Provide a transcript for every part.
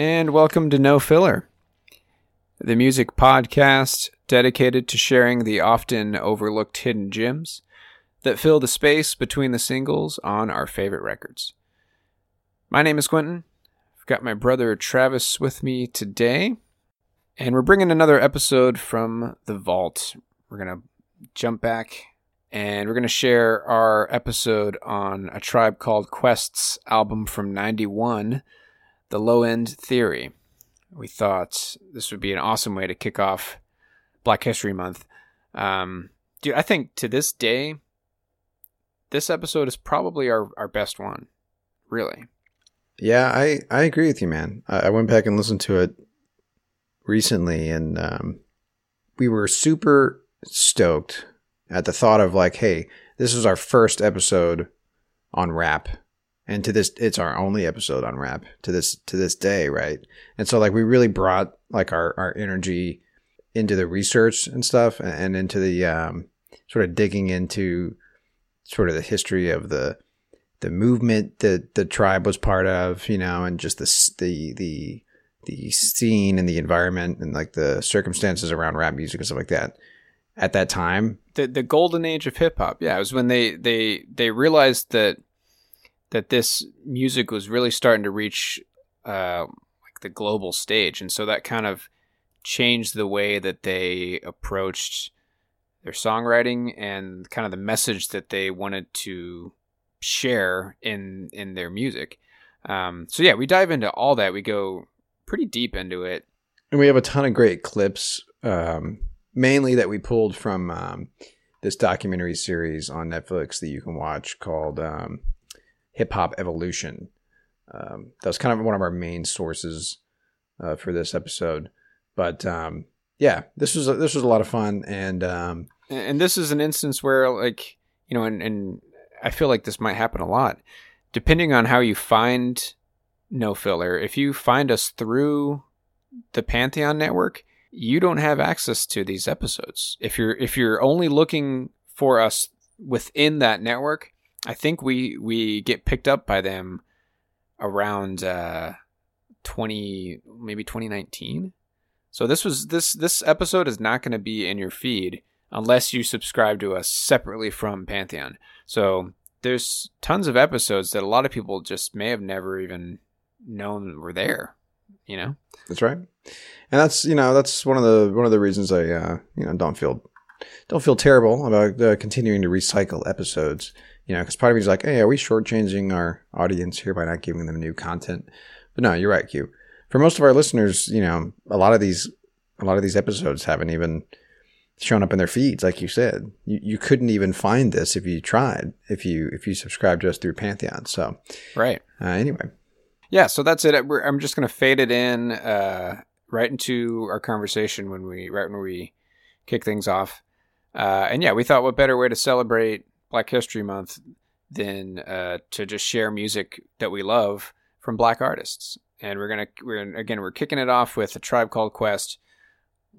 And welcome to No Filler, the music podcast dedicated to sharing the often overlooked hidden gems that fill the space between the singles on our favorite records. My name is Quentin. I've got my brother Travis with me today, and we're bringing another episode from the vault. We're going to jump back and we're going to share our episode on a tribe called Quest's album from 91 the low end theory. We thought this would be an awesome way to kick off Black History Month. Um, dude, I think to this day, this episode is probably our, our best one. Really. Yeah, I, I agree with you, man. I, I went back and listened to it recently, and um, we were super stoked at the thought of like, hey, this is our first episode on rap and to this it's our only episode on rap to this to this day right? And so like we really brought like our our energy into the research and stuff and, into the um, sort of digging into sort of the history of the the movement that the tribe was part of you know and just the the the the scene and the environment and like the circumstances around rap music and stuff like that at that time. The the golden age of hip hop yeah it was when they they they realized that that this music was really starting to reach uh, like the global stage, and so that kind of changed the way that they approached their songwriting and kind of the message that they wanted to share in in their music. Um, so yeah, we dive into all that. We go pretty deep into it, and we have a ton of great clips, um, mainly that we pulled from um, this documentary series on Netflix that you can watch called um, hip hop evolution. Um, that was kind of one of our main sources uh, for this episode. But um, yeah, this was a, this was a lot of fun, and um, and this is an instance where like you know, and, and I feel like this might happen a lot, depending on how you find no filler. If you find us through the Pantheon network, you don't have access to these episodes. If you're if you're only looking for us within that network, I think we we get picked up by them around uh, twenty maybe twenty nineteen. So this was this this episode is not going to be in your feed unless you subscribe to us separately from Pantheon. So there's tons of episodes that a lot of people just may have never even known were there. You know, that's right, and that's you know that's one of the one of the reasons I uh, you know don't feel don't feel terrible about uh, continuing to recycle episodes you know, because part of me is like, hey, are we shortchanging our audience here by not giving them new content? But no, you're right, Q. For most of our listeners, you know, a lot of these, a lot of these episodes haven't even shown up in their feeds, like you said. You, you couldn't even find this if you tried, if you if you subscribed to us through Pantheon. So, right. Uh, anyway, yeah. So that's it. We're, I'm just gonna fade it in uh, right into our conversation when we right when we kick things off. Uh, and yeah, we thought what better way to celebrate Black History Month than uh, to just share music that we love from black artists. And we're gonna we're again we're kicking it off with a tribe called Quest.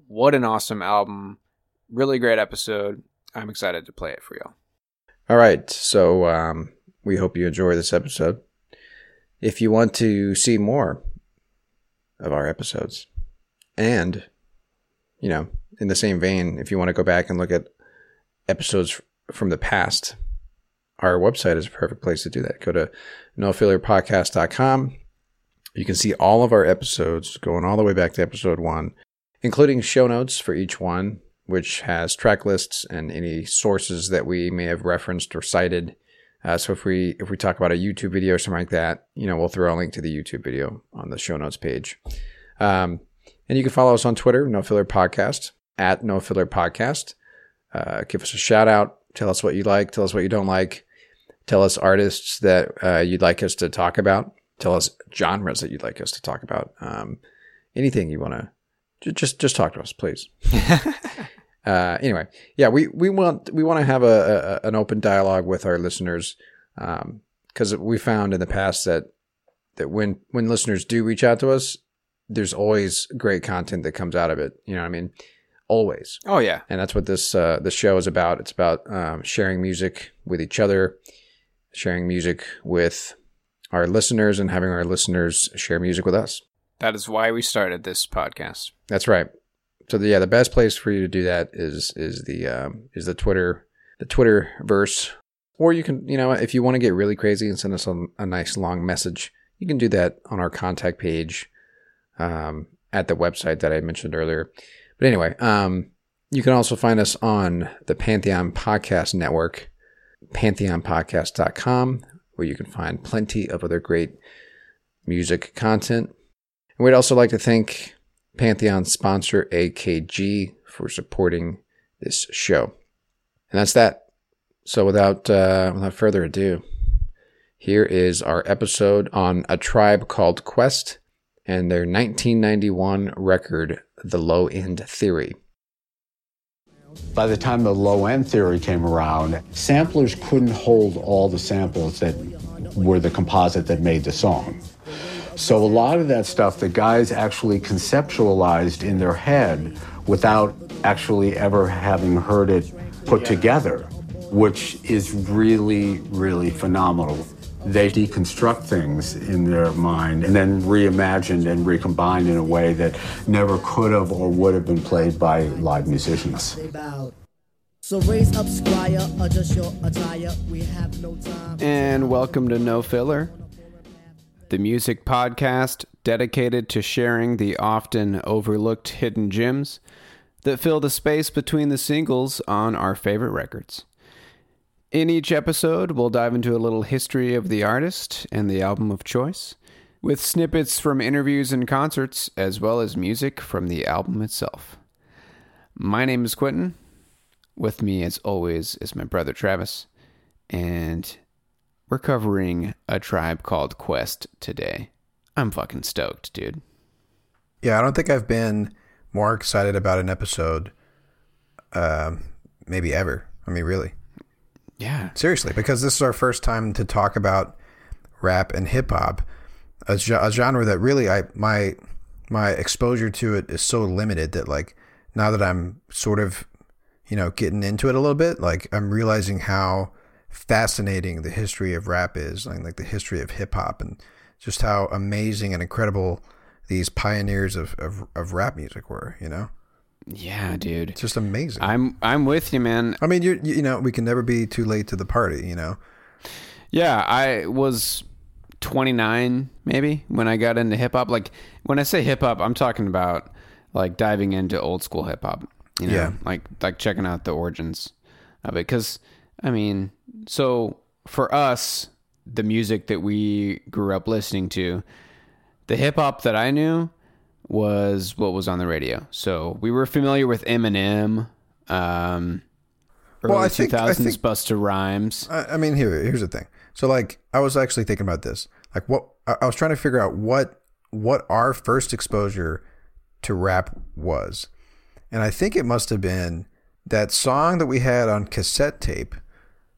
What an awesome album! Really great episode. I'm excited to play it for y'all. All right, so um, we hope you enjoy this episode. If you want to see more of our episodes. And, you know, in the same vein, if you want to go back and look at episodes from the past, our website is a perfect place to do that. Go to nofillerpodcast.com. You can see all of our episodes going all the way back to episode one, including show notes for each one, which has track lists and any sources that we may have referenced or cited. Uh, so if we if we talk about a YouTube video or something like that, you know, we'll throw a link to the YouTube video on the show notes page. Um, and you can follow us on Twitter, No Filler Podcast, at No Filler Podcast. Uh, give us a shout out. Tell us what you like. Tell us what you don't like. Tell us artists that uh, you'd like us to talk about. Tell us genres that you'd like us to talk about. Um, anything you want to, just just talk to us, please. uh, anyway, yeah, we, we want we want to have a, a, an open dialogue with our listeners because um, we found in the past that that when when listeners do reach out to us, there's always great content that comes out of it. You know what I mean? Always. Oh yeah. And that's what this uh, this show is about. It's about um, sharing music with each other, sharing music with our listeners, and having our listeners share music with us. That is why we started this podcast. That's right. So the, yeah, the best place for you to do that is is the um, is the Twitter the Twitter verse, or you can you know if you want to get really crazy and send us a, a nice long message, you can do that on our contact page um, at the website that I mentioned earlier. But anyway, um, you can also find us on the Pantheon Podcast Network, pantheonpodcast.com, where you can find plenty of other great music content. And we'd also like to thank Pantheon sponsor AKG for supporting this show. And that's that. So without uh, without further ado, here is our episode on a tribe called Quest and their 1991 record, The Low End Theory. By the time the low end theory came around, samplers couldn't hold all the samples that were the composite that made the song. So a lot of that stuff the guys actually conceptualized in their head without actually ever having heard it put together, which is really, really phenomenal. They deconstruct things in their mind and then reimagined and recombined in a way that never could have or would have been played by live musicians. So raise up, squire, adjust your attire. We have no time. And welcome to No Filler, the music podcast dedicated to sharing the often overlooked hidden gems that fill the space between the singles on our favorite records. In each episode, we'll dive into a little history of the artist and the album of choice, with snippets from interviews and concerts, as well as music from the album itself. My name is Quentin. With me, as always, is my brother Travis, and we're covering a tribe called Quest today. I'm fucking stoked, dude. Yeah, I don't think I've been more excited about an episode, um, maybe ever. I mean, really. Yeah. Seriously, because this is our first time to talk about rap and hip hop, a, a, genre that really I my my exposure to it is so limited that like now that I'm sort of you know getting into it a little bit, like I'm realizing how fascinating the history of rap is, like, like the history of hip hop, and just how amazing and incredible these pioneers of, of, of rap music were. You know. Yeah, dude. It's just amazing. I'm I'm with you, man. I mean, you you know, we can never be too late to the party, you know. Yeah, I was 29 maybe when I got into hip hop. Like when I say hip hop, I'm talking about like diving into old school hip hop. You know, Yeah. like like checking out the origins of it. Because I mean, so for us, the music that we grew up listening to, the hip hop that I knew was what was on the radio. So we were familiar with Eminem, um, early Well, I think- 2000s I think- Busta Rhymes. I, I mean, here here's the thing. So like, I was actually thinking about this. Like, what I, I was trying to figure out what what our first exposure to rap was, and I think it must have been that song that we had on cassette tape.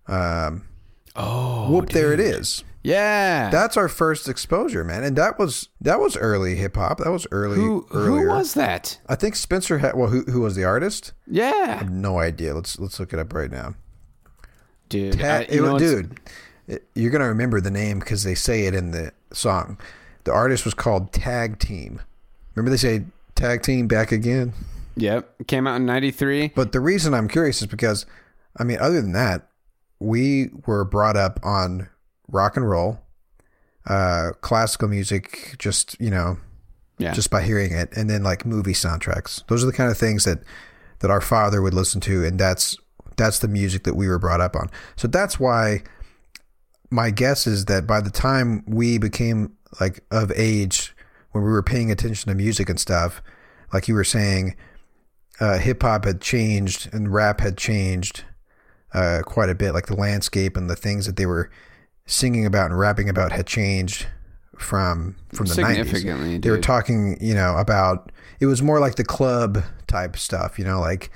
Um, oh, whoop! There it is. Yeah. That's our first exposure, man, and that was that was early hip hop. That was early. who earlier. who was that? I think Spencer had. Well, who who was the artist? Yeah, I have No idea. Let's let's look it up right now. dude. Ta- I- you know, dude, it- you're gonna remember the name because they say it in the song. The artist was called Tag Team. Remember they say tag team back again? Yep. Came out in 93. But the reason I'm curious is because, I mean, other than that, we were brought up on rock and roll, uh, classical music, just, you know, Yeah. just by hearing it, and then like movie soundtracks. Those are the kind of things that that our father would listen to, and that's that's the music that we were brought up on. So that's why my guess is that by the time we became like of age, when we were paying attention to music and stuff, like you were saying, uh, hip hop had changed and rap had changed uh, quite a bit. Like the landscape and the things that they were singing about and rapping about had changed from from the Significantly, 90s. They were talking, you know, about it was more like the club type stuff, you know, like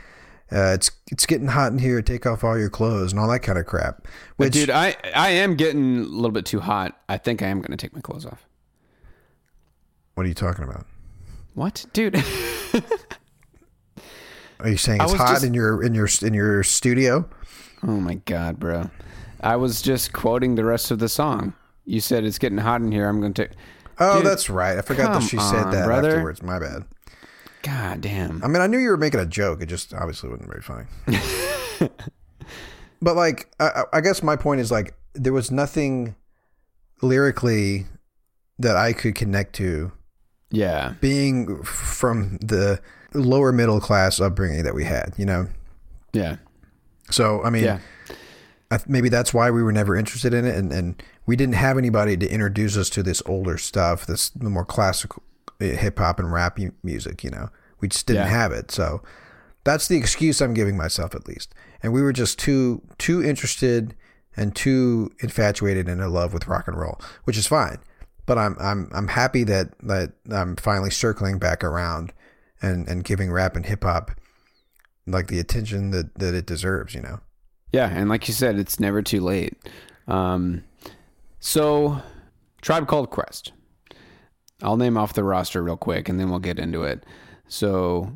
uh, it's it's getting hot in here. Take off all your clothes and all that kind of crap. But Which, dude, I I am getting a little bit too hot. I think I am going to take my clothes off. what are you talking about? What, dude? Are you saying it's hot just- in your in your in your studio? oh my god, bro. I was just quoting the rest of the song. You said it's getting hot in here. I'm going to take. Oh, Dude, that's right. I forgot that she said that brother. afterwards. My bad. God damn. I mean, I knew you were making a joke. It just obviously wasn't very funny. but like, I, I- I guess my point is like, there was nothing lyrically that I could connect to, Yeah. being from the lower middle class upbringing that we had. You know, Yeah. so I mean, Yeah. Maybe that's why we were never interested in it, and, and we didn't have anybody to introduce us to this older stuff, this more classical uh, hip hop and rap music. You know, we just didn't Yeah. have it, so that's the excuse I'm giving myself at least. And we were just too too interested and too infatuated and in love with rock and roll, which is fine. But I'm I'm I'm happy that that I'm finally circling back around and and giving rap and hip hop like the attention that that it deserves. You know. Yeah, and like you said, it's never too late. Um, so, Tribe Called Quest. I'll name off the roster real quick, and then we'll get into it. So,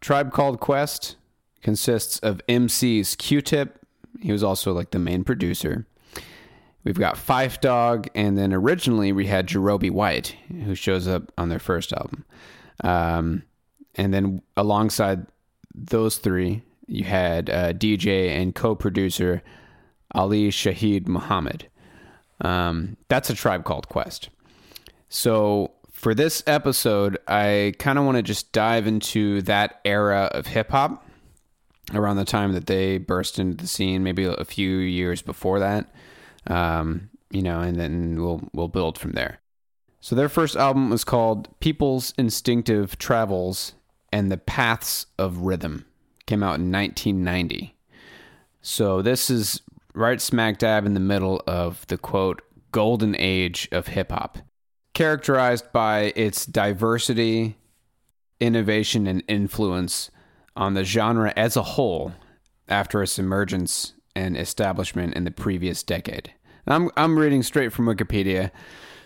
Tribe Called Quest consists of MCs Q-Tip. He was also like the main producer. We've got Phife Dawg, and then originally we had Jarobi White, who shows up on their first album. Um, and then alongside those three, you had uh, DJ and co-producer Ali Shaheed Muhammad. Um, that's a tribe called Quest. So for this episode, I kind of want to just dive into that era of hip hop around the time that they burst into the scene, maybe a few years before that. Um, you know, and then we'll we'll build from there. So their first album was called People's Instinctive Travels and the Paths of Rhythm. Came out in 1990. So this is right smack dab in the middle of the quote golden age of hip hop, characterized by its diversity, innovation, and influence on the genre as a whole after its emergence and establishment in the previous decade. I'm I'm reading straight from Wikipedia.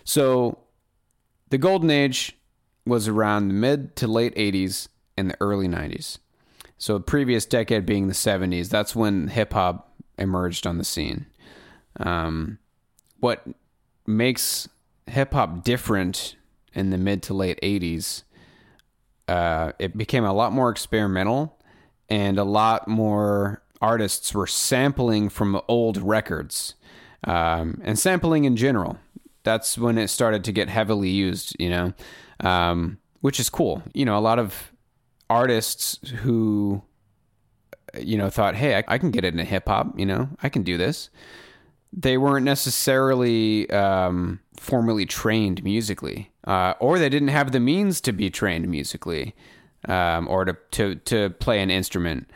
So the golden age was around the mid to late 80s and the early 90s. So previous decade being the 70s, that's when hip hop emerged on the scene. Um, what makes hip hop different in the mid to late 80s, uh, it became a lot more experimental and a lot more artists were sampling from old records um, and sampling in general. That's when it started to get heavily used, you know, um, which is cool. You know, a lot of artists who, you know, thought, hey, I, I can get into hip hop, you know, I can do this. They weren't necessarily um, formally trained musically, uh, or they didn't have the means to be trained musically um, or to, to, to play an instrument.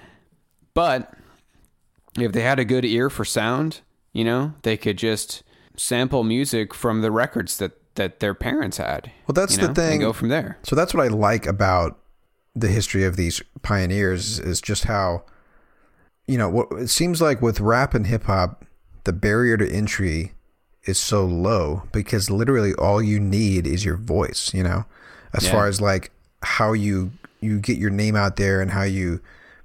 But if they had a good ear for sound, you know, they could just sample music from the records that, that their parents had. Well, that's you the thing. And go from there. So that's what I like about the history of these pioneers is just how, you know, what it seems like with rap and hip hop, the barrier to entry is so low because literally all you need is your voice, you know, as Yeah. far as like how you you get your name out there and how you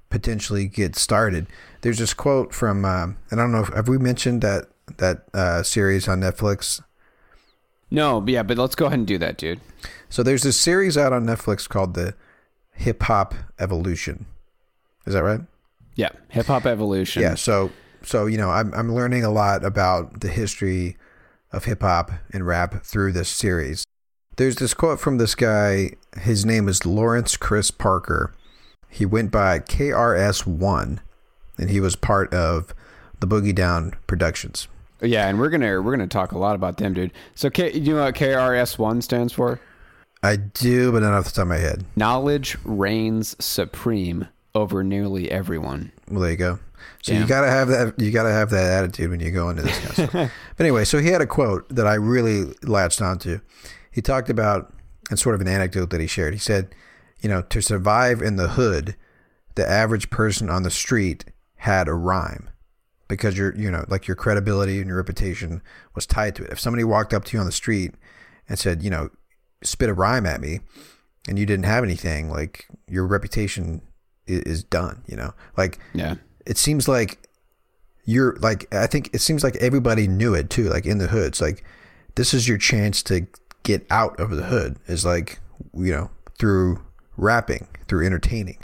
potentially get started. There's this quote from, um, and I don't know if have we mentioned that that uh, series on Netflix No, but yeah, but let's go ahead and do that, dude. So there's this series out on Netflix called the Hip Hop Evolution. Is that right? Yeah, hip hop evolution. Yeah. So so you know I'm I'm learning a lot about the history of hip hop and rap through this series. There's this quote from this guy. His name is Lawrence Chris Parker. He went by KRS One, and he was part of the Boogie Down Productions. Yeah, and we're gonna we're gonna talk a lot about them, dude. So, K, you know what KRS One stands for? I do, but not off the top of my head. Knowledge reigns supreme over nearly everyone. Well, there you go. So Yeah. you gotta have that. You gotta have that attitude when you go into this kind of stuff. But anyway, so he had a quote that I really latched onto. He talked about, and sort of an anecdote that he shared. He said, you know, to survive in the hood, the average person on the street had a rhyme because your, you know, like your credibility and your reputation was tied to it. If somebody walked up to you on the street and said, you know, spit a rhyme at me, and you didn't have anything, like your reputation is, is done. You know, like Yeah. it seems like you're like I think it seems like everybody knew it too, like in the hoods. Like this is your chance to get out of the hood is like you know through rapping, through entertaining,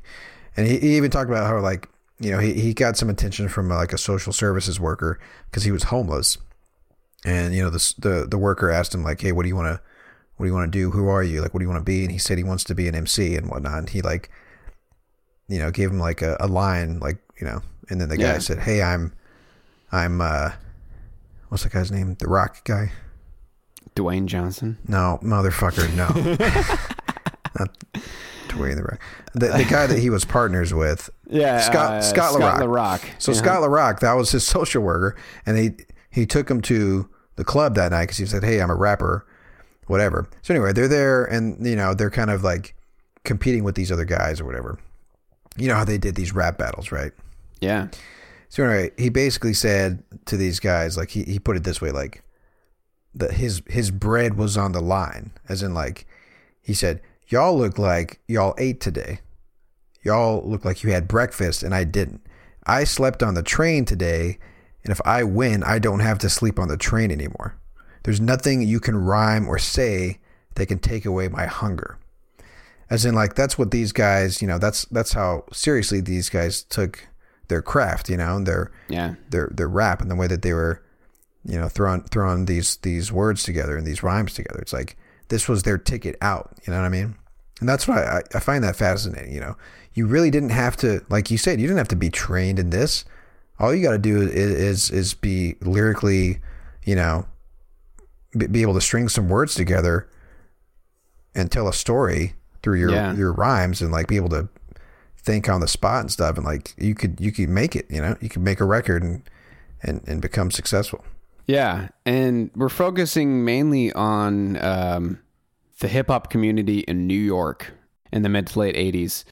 and he, he even talked about how like you know he, he got some attention from like a social services worker because he was homeless, and you know the the the worker asked him like, hey, what do you want to what do you want to do? Who are you? Like, what do you want to be? And he said he wants to be an MC and whatnot. And he like you know, gave him like a, a line, like, you know, and then the guy Yeah. said, Hey, I'm, I'm, uh, what's the guy's name? The rock guy? Dwayne Johnson. No, motherfucker, no. Not Dwayne the Rock. The, the guy that he was partners with. Yeah, Scott, uh, Scott Scott LaRock. LaRock. So Yeah. Scott LaRock, that was his social worker. And he, he took him to the club that night because he said, Hey, I'm a rapper, whatever. So anyway, they're there and, you know, they're kind of like competing with these other guys or whatever. You know how they did these rap battles, right? Yeah. So anyway, he basically said to these guys, like he, he put it this way, like that his his bread was on the line, as in like he said, y'all look like y'all ate today. Y'all look like you had breakfast and I didn't. I slept on the train today, and if I win, I don't have to sleep on the train anymore. There's nothing you can rhyme or say that can take away my hunger. As in like that's what these guys, you know, that's that's how seriously these guys took their craft, you know, and their Yeah. their their rap and the way that they were, you know, throwing throwing these these words together and these rhymes together. It's like this was their ticket out. You know what I mean? And that's why I, I find that fascinating. You know, you really didn't have to, like you said, you didn't have to be trained in this. All you got to do is, is is be lyrically, you know, be, able to string some words together and tell a story through your Yeah. your rhymes and like be able to think on the spot and stuff and like you could you could make it you know you could make a record and and, and become successful Yeah, and we're focusing mainly on um, the hip hop community in New York in the mid to late '80s.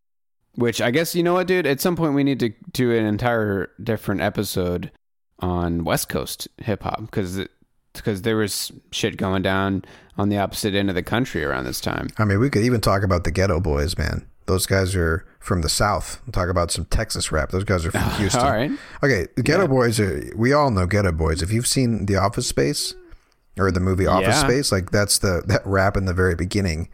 Which I guess you know what, dude. At some point, we need to do an entire different episode on West Coast hip hop because because there was shit going down on the opposite end of the country around this time. i mean we could even talk about the Geto Boys man those guys are from the south talk about some texas rap those guys are from houston All right. okay the Geto Boys are we all know Geto Boys if you've seen the office space or the movie office Yeah. space like that's the that rap in the very beginning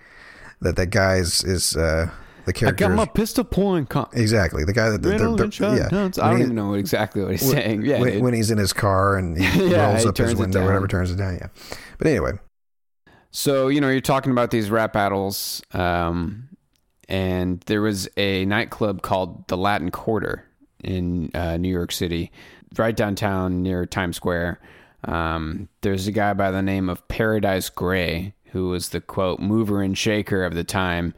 that that guy's is uh the I character got is- my pistol point. Con- exactly the guy that the, the, Riddle the- and shot yeah. I don't he- even know exactly what he's when, saying. Yeah, when, when he's in his car and he Yeah, rolls up his window, whatever, turns it down. Yeah, but anyway, So, you know, you're talking about these rap battles, um, and there was a nightclub called the Latin Quarter in uh, New York City, right downtown near Times Square. Um, there's a guy by the name of Paradise Gray who was the quote mover and shaker of the time.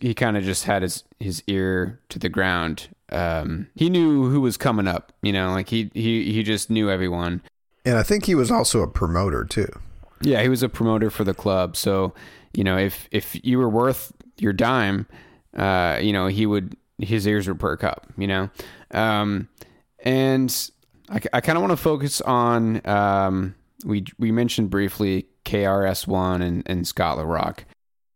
He kind of just had his, his ear to the ground. Um, he knew who was coming up, you know, like he, he, he just knew everyone. and I think he was also a promoter too. Yeah, he was a promoter for the club. So, you know, if if you were worth your dime, uh, you know, he would his ears would perk up. You know, um, and I, I kind of want to focus on um, we we mentioned briefly KRS One and and Scott LaRock.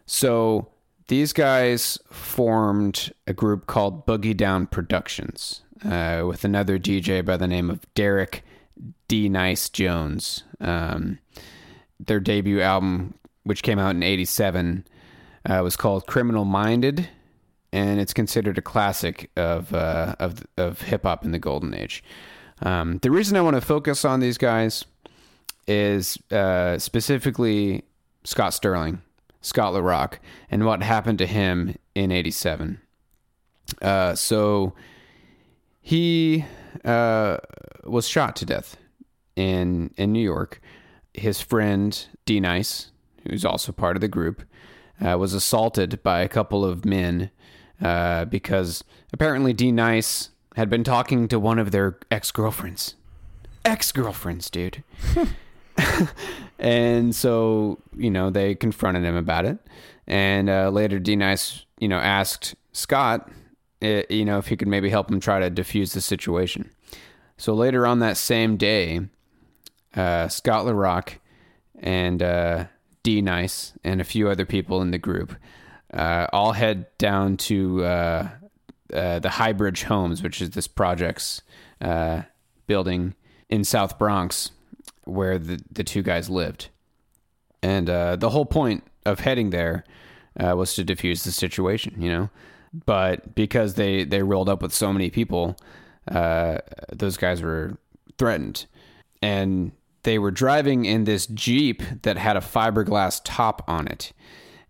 So these guys formed a group called Boogie Down Productions uh, with another DJ by the name of Derek D Nice Jones. Um, their debut album, which came out in '87, uh, was called "Criminal Minded," and it's considered a classic of uh, of of hip hop in the golden age. Um, the reason I want to focus on these guys is uh, specifically Scott Sterling, Scott LaRock, and what happened to him in '87. Uh, so he uh, was shot to death in in New York. His friend D Nice, who's also part of the group, uh, was assaulted by a couple of men uh, because apparently D Nice had been talking to one of their ex girlfriends. Ex girlfriends, dude. and so you know they confronted him about it, and uh, later D Nice you know asked Scott, uh, you know if he could maybe help him try to defuse the situation. So later on that same day, uh, Scott LaRock and uh, D Nice and a few other people in the group uh, all head down to uh, uh, the Highbridge Homes, which is this project's uh, building in South Bronx where the, the two guys lived. And uh, the whole point of heading there uh, was to defuse the situation, you know? But because they, they rolled up with so many people, uh, those guys were threatened. And they were driving in this Jeep that had a fiberglass top on it.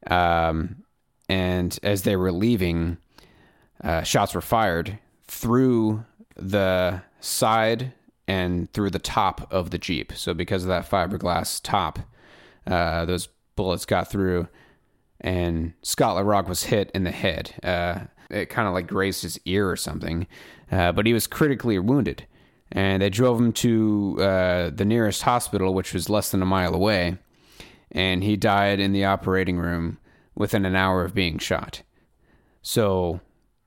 Um, and as they were leaving, uh, shots were fired through the side and through the top of the Jeep. So because of that fiberglass top, uh, those bullets got through, and Scott LaRock was hit in the head. Uh, it kind of like grazed his ear or something, uh, but he was critically wounded. And they drove him to uh, the nearest hospital, which was less than a mile away, and he died in the operating room within an hour of being shot. So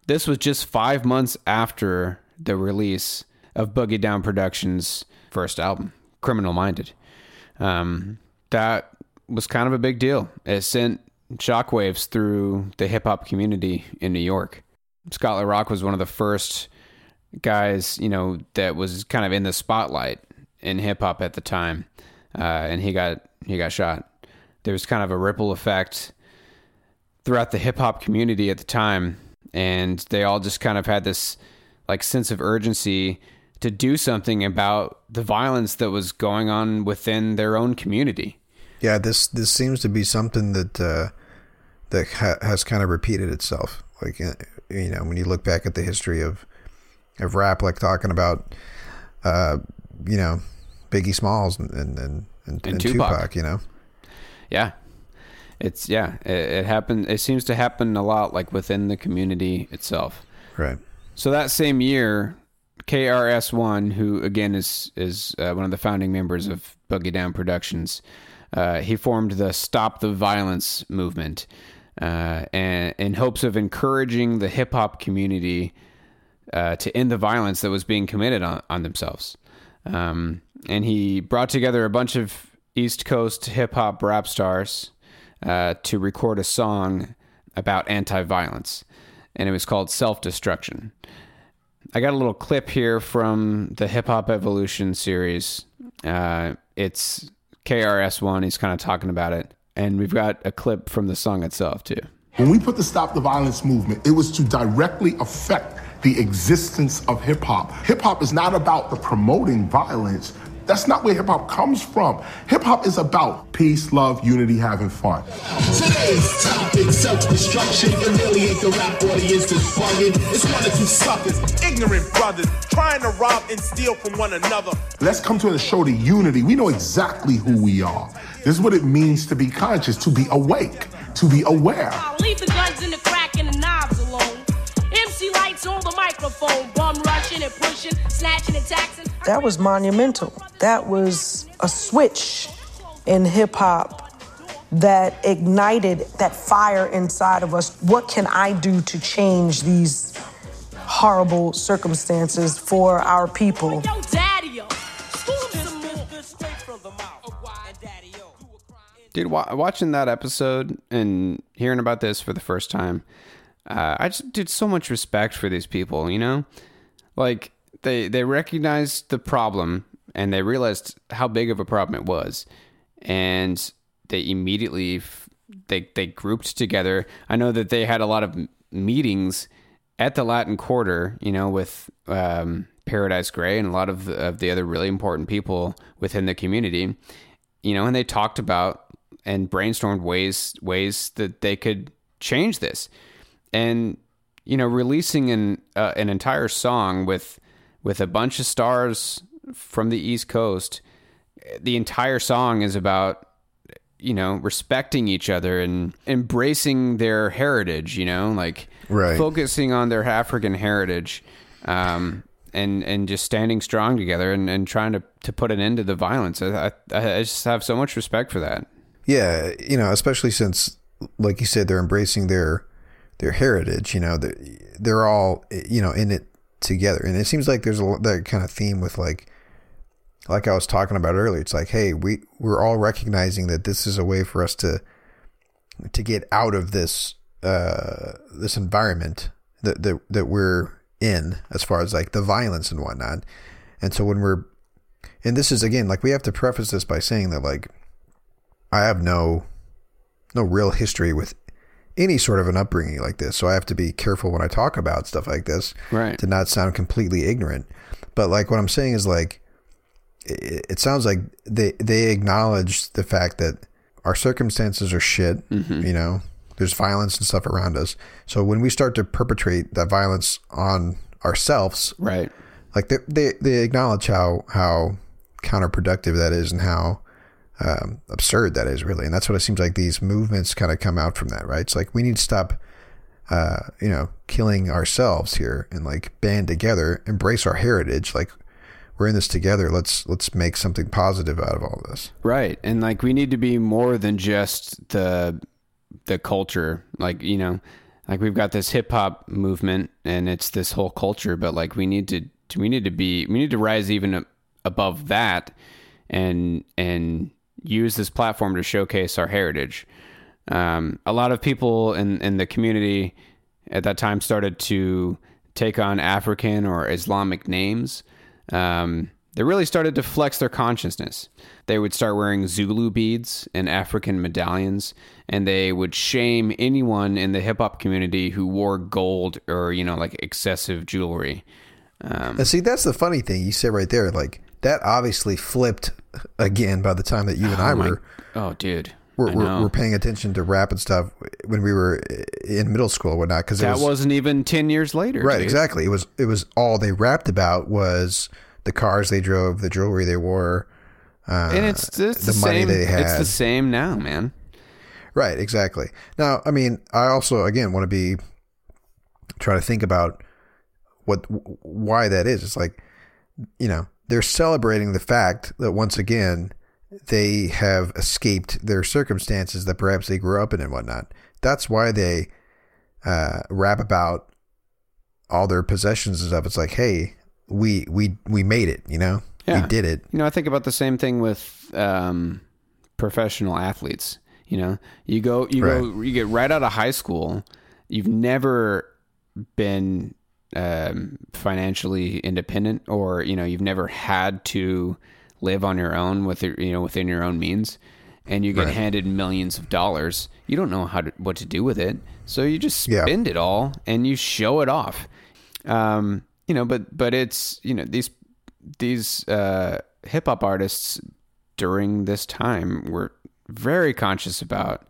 this was just five months after the release of Boogie Down Productions' first album, Criminal Minded. Um, that was kind of a big deal. It sent shockwaves through the hip hop community in New York. Scott LaRock was one of the first guys, you know, that was kind of in the spotlight in hip hop at the time, uh, and he got he got shot. There was kind of a ripple effect throughout the hip hop community at the time, and they all just kind of had this like sense of urgency to do something about the violence that was going on within their own community. Yeah, this this seems to be something that uh, that ha- has kind of repeated itself. Like uh, you know, when you look back at the history of of rap, like talking about uh, you know Biggie Smalls and and and, and, and Tupac. Tupac, you know. Yeah, it's yeah, it, it happened. It seems to happen a lot, like within the community itself. Right. So that same year, KRS One, who again is is uh, one of the founding members of Boogie Down Productions, uh, he formed the Stop the Violence movement, uh, and in hopes of encouraging the hip hop community uh, to end the violence that was being committed on, on themselves. Um, and he brought together a bunch of East Coast hip hop rap stars uh, to record a song about anti violence, and it was called Self Destruction. I got a little clip here from the Hip Hop Evolution series. Uh, it's KRS1. He's kind of talking about it. And we've got a clip from the song itself, too. When we put the Stop the Violence movement, it was to directly affect the existence of hip hop. Hip hop is not about the promoting violence, that's not where hip hop comes from. Hip hop is about peace, love, unity, having fun. Today's topic, self-destruction, humiliate the rap audience is bugging. It's one of you suckers, ignorant brothers, trying to rob and steal from one another. Let's come to the show the unity. We know exactly who we are. This is what it means to be conscious, to be awake, to be aware. Leave the guns and the crack and the knives alone. MC Lyte on the microphone, bum rushing and pushing, snatching and taxing. That was monumental. That was a switch in hip hop that ignited that fire inside of us. What can I do to change these horrible circumstances for our people? Dude, watching that episode and hearing about this for the first time, uh, I just did so much respect for these people, you know? Like, they, they recognized the problem and they realized how big of a problem it was. and they immediately f- they they grouped together. I know that they had a lot of meetings at the Latin Quarter, you know, with um, Paradise Gray and a lot of the, of the other really important people within the community, you know, and they talked about and brainstormed ways ways that they could change this, and you know, releasing an uh, an entire song with with a bunch of stars from the East Coast. The entire song is about you know respecting each other and embracing their heritage. You know, like Right. focusing on their African heritage. Um, and, and just standing strong together and, and trying to, to put an end to the violence. I, I, I just have so much respect for that. Yeah, you know, especially since, like you said, they're embracing their their heritage. You know, they're, they're all you know in it together, and it seems like there's a that kind of theme with like, like I was talking about earlier. It's like, hey, we we're all recognizing that this is a way for us to to get out of this uh this environment that that that we're in, as far as like the violence and whatnot. And so when we're and this is again like we have to preface this by saying that like I have no no real history with any sort of an upbringing like this, so I have to be careful when I talk about stuff like this, Right. To not sound completely ignorant. But like what I'm saying is like it, it sounds like they they acknowledge the fact that our circumstances are shit. Mm-hmm. You know, there's violence and stuff around us. So when we start to perpetrate that violence on ourselves, Right. like they they, they acknowledge how how counterproductive that is and how um, absurd that is really. And that's what it seems like these movements kind of come out from that right? It's like we need to stop uh, you know killing ourselves here and like band together embrace our heritage. Like we're in this together. Let's let's make something positive out of all this. Right. And like we need to be more than just the the culture. Like, you know, like we've got this hip hop movement and it's this whole culture, but like we need to we need to be we need to rise even above that and and use this platform to showcase our heritage. Um, a lot of people in in the community at that time started to take on African or Islamic names. Um, they really started to flex their consciousness. They would start wearing Zulu beads and African medallions, and they would shame anyone in the hip hop community who wore gold or you know like excessive jewelry. Um, and see that's the funny thing you said right there like that obviously flipped again by the time that you and i oh, my- were oh, dude, we're, we're, we're paying attention to rap and stuff when we were in middle school and whatnot because that was, wasn't even ten years later. right dude. exactly it was it was all they rapped about was the cars they drove the jewelry they wore uh, and it's, it's the, the money same. they had It's the same now, man. right exactly now i mean i also again want to be try to think about what why that is it's like you know they're celebrating the fact that once again they have escaped their circumstances that perhaps they grew up in and whatnot that's why they uh, rap about all their possessions and stuff it's like hey we we we made it you know Yeah. we did it You know, I think about the same thing with um, professional athletes. You know, you go, you go, you get right out of high school. You've never been um, financially independent, or you know, you've never had to live on your own with your, you know within your own means, and you get Right. handed millions of dollars. You don't know how to what to do with it, so you just Yeah. spend it all and you show it off. Um, you know, but but it's you know these these uh, hip hop artists during this time were very conscious about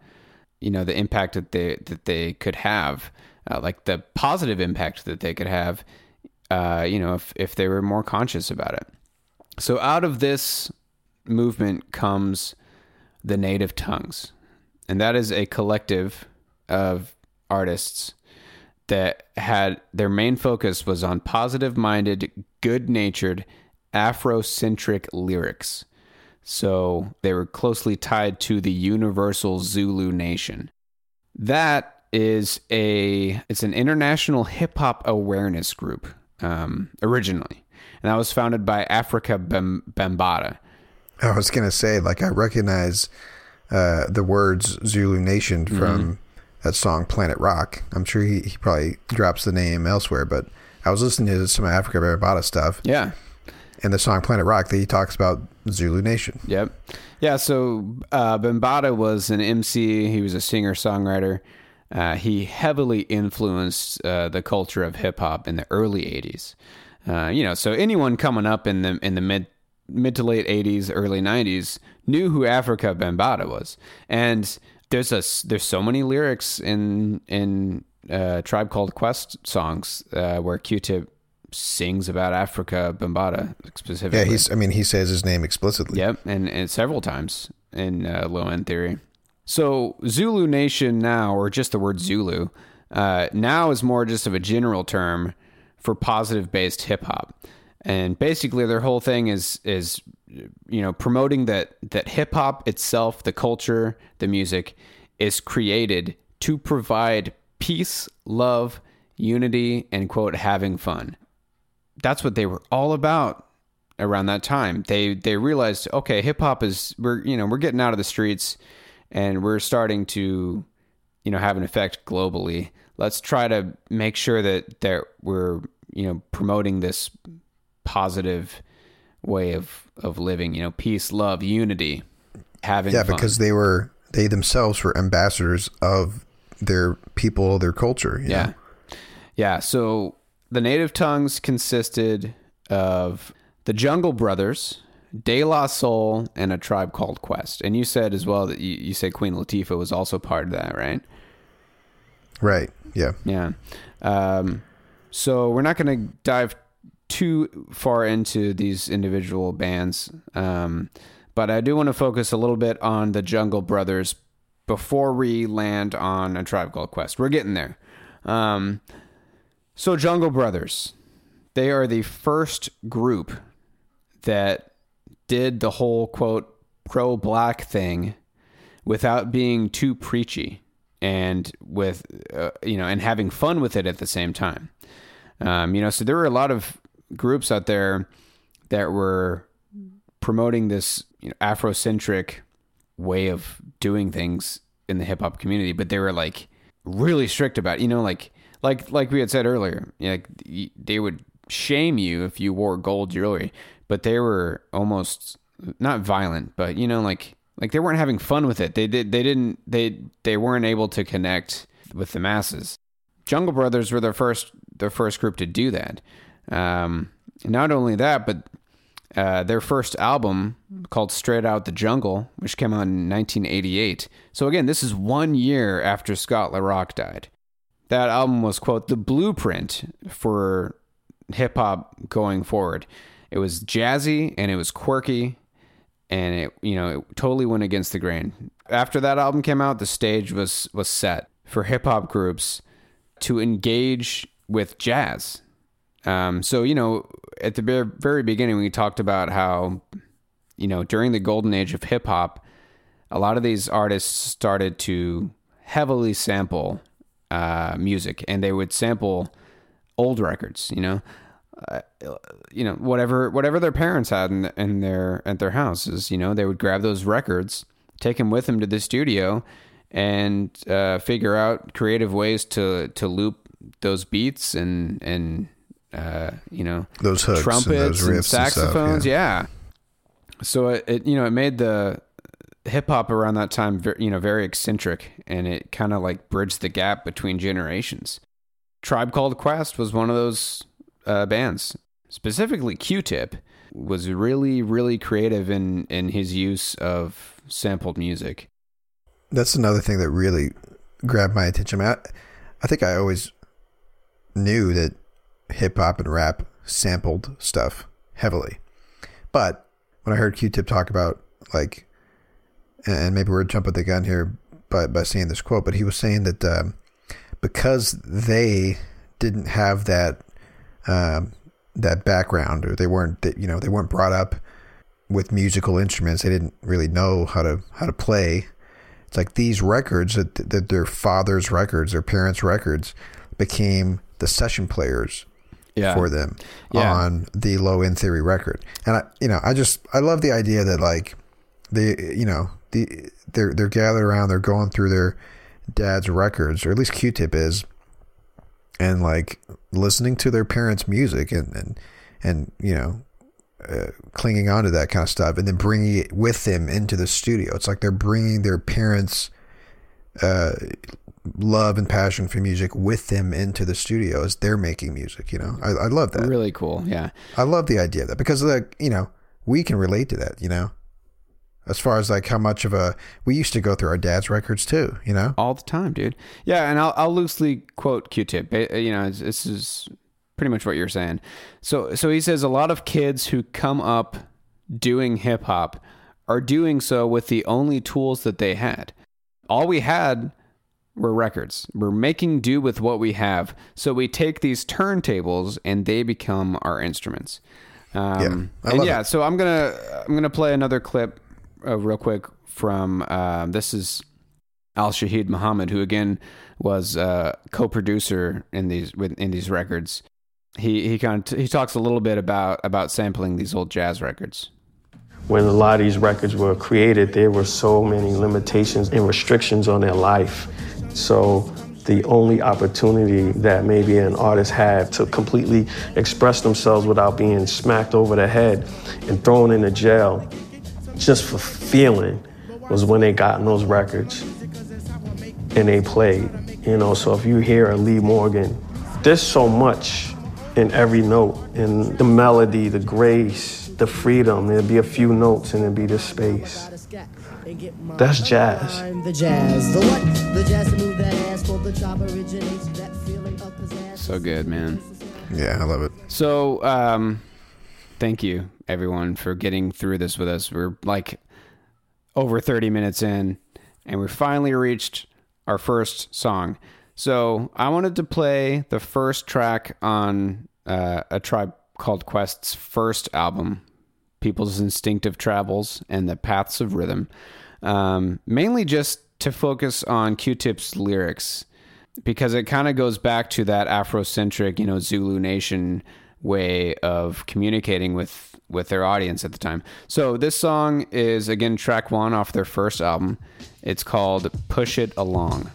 you know the impact that they that they could have, uh, like the positive impact that they could have. Uh, you know, if if they were more conscious about it. So out of this movement comes the Native Tongues, and that is a collective of artists that had their main focus was on positive minded, good natured, Afrocentric lyrics. So they were closely tied to the universal Zulu nation. That is a it's an international hip hop awareness group um, originally, and that was founded by Africa Bam- Bambaataa. I was gonna say, like, I recognize uh, the words Zulu Nation Mm-hmm. from that song Planet Rock. I'm sure he, he probably drops the name elsewhere, but I was listening to some Africa Bambaataa stuff. Yeah, in the song Planet Rock that he talks about Zulu Nation. Yep. Yeah. So uh, Bambaataa was an MC. He was a singer songwriter. Uh, he heavily influenced uh, the culture of hip hop in the early '80s. Uh, you know, so anyone coming up in the in the mid mid to late '80s, early '90s knew who Africa Bambaataa was, and there's a there's so many lyrics in in uh, Tribe Called Quest songs uh, where Q-Tip sings about Africa Bambaataa specifically. Yeah, he's. I mean, he says his name explicitly. Yep, and, and several times in uh, Low End Theory. So Zulu Nation now, or just the word Zulu, uh, now is more just of a general term for positive based hip hop, and basically their whole thing is is you know promoting that that hip hop itself, the culture, the music, is created to provide peace, love, unity, and quote having fun. That's what they were all about around that time. They they realized, okay, hip hop is we're you know we're getting out of the streets and we're starting to you know have an effect globally. Let's try to make sure that that we're you know promoting this positive way of of living. You know, peace, love, unity, having yeah, fun. because they were they themselves were ambassadors of their people, their culture. you Yeah. know? Yeah. So the native tongues consisted of the Jungle Brothers, De La Soul, and a tribe called Quest. And you said as well that you, you said Queen Latifah was also part of that, right? Right. Yeah. Yeah. Um, so we're not going to dive too far into these individual bands, um, but I do want to focus a little bit on the Jungle Brothers before we land on a tribe called Quest. We're getting there. Um, so Jungle Brothers, they are the first group that did the whole quote pro black thing without being too preachy and with uh, you know and having fun with it at the same time. Um, you know so there were a lot of groups out there that were promoting this you know, afrocentric way of doing things in the hip hop community but they were like really strict about it, you know like like like we had said earlier you know, like they would shame you if you wore gold jewelry but they were almost not violent but you know like like they weren't having fun with it they did they didn't they they weren't able to connect with the masses jungle brothers were their first their first group to do that um not only that but uh, their first album called Straight Out the Jungle, which came out in 1988. So again, this is one year after Scott La Rock died. That album was quote the blueprint for hip hop going forward. It was jazzy and it was quirky, and it you know it totally went against the grain. After that album came out, the stage was was set for hip hop groups to engage with jazz. Um, so you know, at the very, very beginning, we talked about how you know during the golden age of hip hop, a lot of these artists started to heavily sample uh, music, and they would sample old records. You know, uh, you know whatever whatever their parents had in, in their at their houses. You know, they would grab those records, take them with them to the studio, and uh, figure out creative ways to to loop those beats and and uh, you know Those hooks and trumpets those riffs and and stuff, saxophones. yeah. yeah. So it, it you know it made the hip hop around that time you know very eccentric and it kind of like bridged the gap between generations. Tribe Called Quest was one of those uh, bands. Specifically, Q-Tip was really really creative in in his use of sampled music. That's another thing that really grabbed my attention. I, I think I always knew that hip hop and rap sampled stuff heavily, but when I heard Q-Tip talk about like, and maybe we're jumping the gun here by by saying this quote, but he was saying that um, because they didn't have that um, that background, or they weren't that you know they weren't brought up with musical instruments, they didn't really know how to how to play. It's like these records that that their father's records, their parents' records, became the session players Yeah. for them Yeah. on the low end theory record. And I, you know, I just I love the idea that like they, you know, the they're they're gathered around, they're going through their dad's records, or at least Q-Tip is, and like listening to their parents' music and and and you know uh, clinging on to that kind of stuff and then bringing it with them into the studio. It's like they're bringing their parents' uh, love and passion for music with them into the studio as they're making music. You know, I, I love that. Really cool. Yeah. I love the idea of that because, like, you know, we can relate to that. You know, as far as like how much of a we used to go through our dad's records too. You know, all the time, dude. Yeah, and I'll, I'll loosely quote Q-Tip. You know, this is pretty much what you're saying. So, so he says a lot of kids who come up doing hip hop are doing so with the only tools that they had. All we had were records. We're making do with what we have. So we take these turntables and they become our instruments. Um, Yeah, I and love yeah, it. so I'm gonna I'm gonna play another clip uh, real quick from um, this is Ali Shaheed Muhammad, who again was uh, co-producer in these in these records. He he kind of he talks a little bit about about sampling these old jazz records. when a lot of these records were created, there were so many limitations and restrictions on their life. So the only opportunity that maybe an artist had to completely express themselves without being smacked over the head and thrown into jail just for feeling was when they got in those records and they played. You know, so if you hear a Lee Morgan, there's so much in every note, in the melody, the grace, the freedom. There'd be a few notes and there'd be the space. That's jazz. I'm the jazz. The what? The jazz to move that ass for the job originates that feeling of pizzazz. So good, man. yeah, I love it. So, um, thank you everyone for getting through this with us. We're like over 30 minutes in, and we finally reached our first song. So, I wanted to play the first track on uh, a tribe called Quest's first album, People's Instinctive Travels and the Paths of Rhythm, um, mainly just to focus on Q Tip's lyrics because it kind of goes back to that Afrocentric, you know, Zulu Nation way of communicating with with their audience at the time. So this song is again track one off their first album. It's called "Push It Along."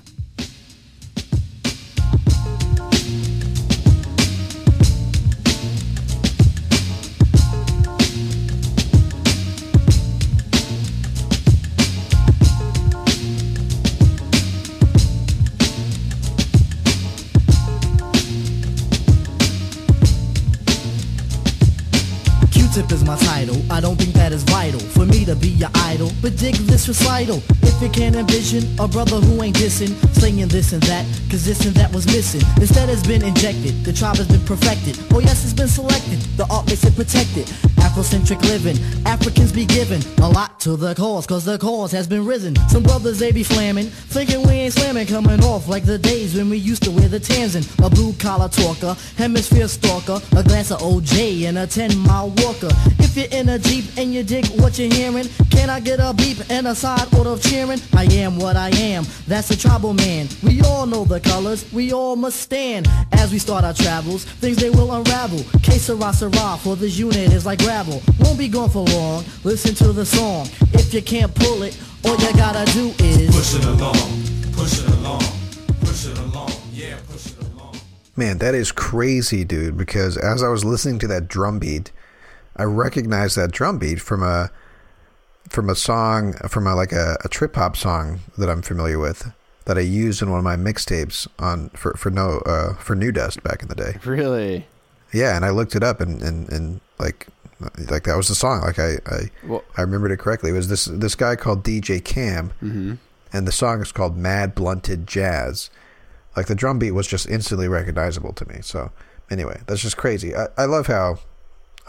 Q-tip is my title. I don't think that is vital for me to be your idol. But dig this recital. If you can't envision a brother who ain't dissing, slinging this and that, cause this and that was missing. Instead has been injected, the tribe has been perfected. Oh yes, it's been selected, the art makes it protected. Afrocentric living, Africans be giving a lot to the cause, cause the cause has been risen. Some brothers they be flamming, thinking we ain't slamming, coming off like the days when we used to wear the Tanzan. A blue collar talker, hemisphere stalker, a glass of OJ and a 10 mile walker. If you're in a Jeep and you dig what you're hearing, can I get a beep and a side order of cheering? I am what I am, that's a tribal man. We all know the colors, we all must stand. As we start our travels, things they will unravel. Que sera sera, for this unit is like gravel. Won't be gone for long, listen to the song. If you can't pull it, all you gotta do is Push it along, push it along, push it along, yeah, push it along. Man, that is crazy, dude. Because as I was listening to that drum beat, I recognized that drum beat from a from a song from a, like a, a trip hop song that I'm familiar with that I used in one of my mixtapes on for for no uh, for New Dust back in the day. Really? Yeah, and I looked it up and and, and like like that was the song. Like I I, Well- I remembered it correctly. It was this this guy called DJ Cam, and the song is called Mad Blunted Jazz. Like the drum beat was just instantly recognizable to me. So anyway, that's just crazy. I, I love how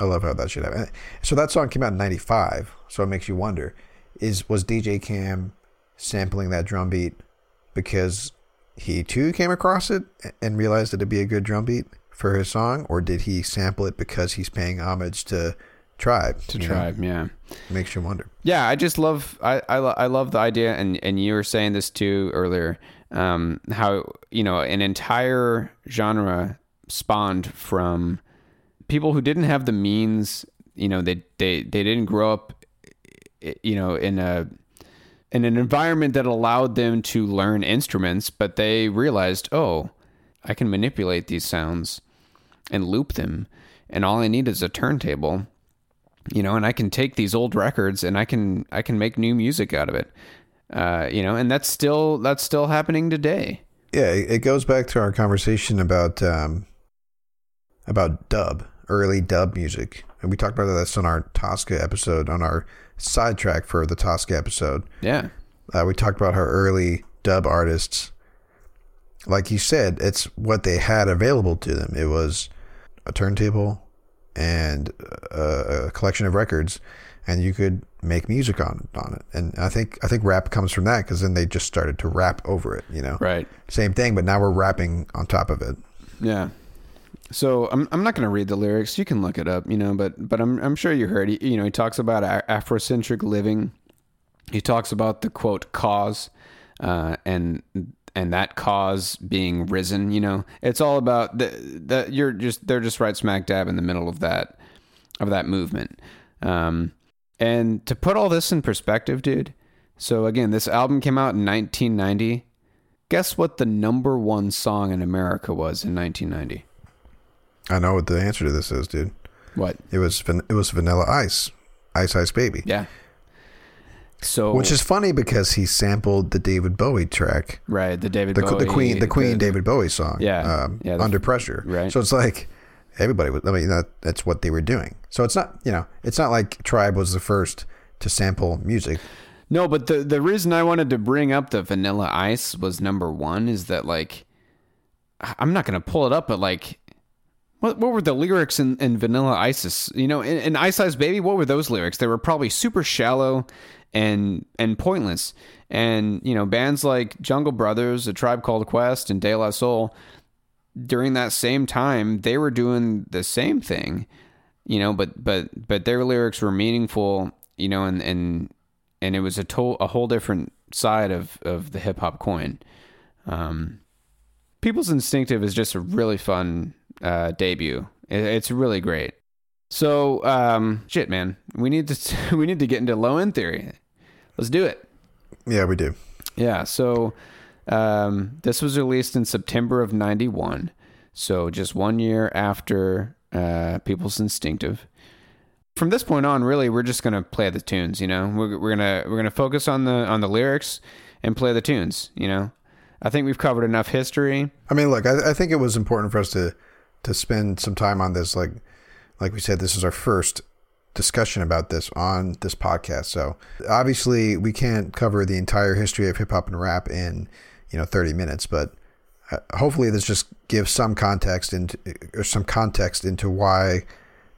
I love how that should happen. So that song came out in '95. So it makes you wonder: is was DJ Cam sampling that drum beat because he too came across it and realized it'd be a good drum beat for his song, or did he sample it because he's paying homage to Tribe? To you know? Tribe, yeah. makes you wonder. Yeah, I just love I I, lo- I love the idea, and and you were saying this too earlier. Um, how you know an entire genre spawned from people who didn't have the means. You know, they they they didn't grow up. You know, in a in an environment that allowed them to learn instruments, but they realized, oh, I can manipulate these sounds and loop them, and all I need is a turntable you know, and I can take these old records and I can I can make new music out of it. Uh, you know, and that's still that's still happening today. Yeah, it goes back to our conversation about um, about dub, early dub music, and we talked about this on our Tosca episode, on our sidetrack for the Tosca episode. Yeah. Uh, we talked about how early dub artists, like you said, it's what they had available to them. It was a turntable and a, a collection of records, and you could make music on on it. And I think I think rap comes from that because then they just started to rap over it. You know, Right. Same thing, but now we're rapping on top of it. Yeah. So I'm I'm not going to read the lyrics. You can look it up, you know, but but I'm I'm sure you heard. He, you know, he talks about Afrocentric living. He talks about the quote cause, uh, and and that cause being risen. You know, it's all about that you're just they're just right smack dab in the middle of that of that movement. Um, and to put all this in perspective, dude. So again, this album came out in 1990. Guess what the number one song in America was in 1990? I know what the answer to this is, dude. What? It was it was Vanilla Ice, Ice Ice Baby. Yeah. So Which is funny because he sampled the David Bowie track, right the David the, Bowie, the Queen, the Queen the- David Bowie song, Yeah, um, yeah, Under Pressure, right. So it's like everybody was. I mean, that, that's what they were doing. So it's not, you know, it's not like Tribe was the first to sample music. No, but the the reason I wanted to bring up the Vanilla Ice was number one is that like I'm not gonna pull it up, but like what what were the lyrics in, in Vanilla Ice's? You know, in, in Ice Ice Baby, what were those lyrics? They were probably super shallow and and pointless. And you know, bands like Jungle Brothers, A Tribe Called Quest, and De La Soul during that same time they were doing the same thing you know but but but their lyrics were meaningful you know and and and it was a to- a whole different side of of the hip hop coin um people's instinctive is just a really fun uh debut it, it's really great so um shit man we need to we need to get into low end theory let's do it Yeah, we do. yeah, so um, this was released in September of 91. So just one year after uh, People's Instinctive. From this point on, really, we're just gonna play the tunes. You know, we're, we're gonna we're gonna focus on the on the lyrics and play the tunes. You know, I think we've covered enough history. I mean, look, I, I think it was important for us to to spend some time on this. Like, like we said, this is our first discussion about this on this podcast. So obviously, we can't cover the entire history of hip hop and rap in you know thirty minutes, but uh, hopefully, this just gives some context into or some context into why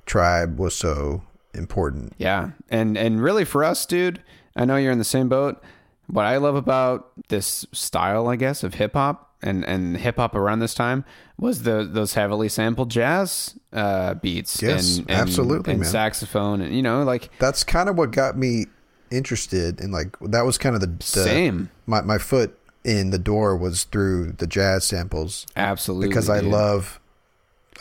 Tribe was so important. Yeah, and and really for us, dude, I know you're in the same boat. What I love about this style, I guess, of hip hop and and hip hop around this time was the those heavily sampled jazz uh, beats. Yes, and, and, absolutely, and man. saxophone, and you know, like That's kind of what got me interested in like that was kind of the, the Same. my my foot in the door was through the jazz samples absolutely because I dude. love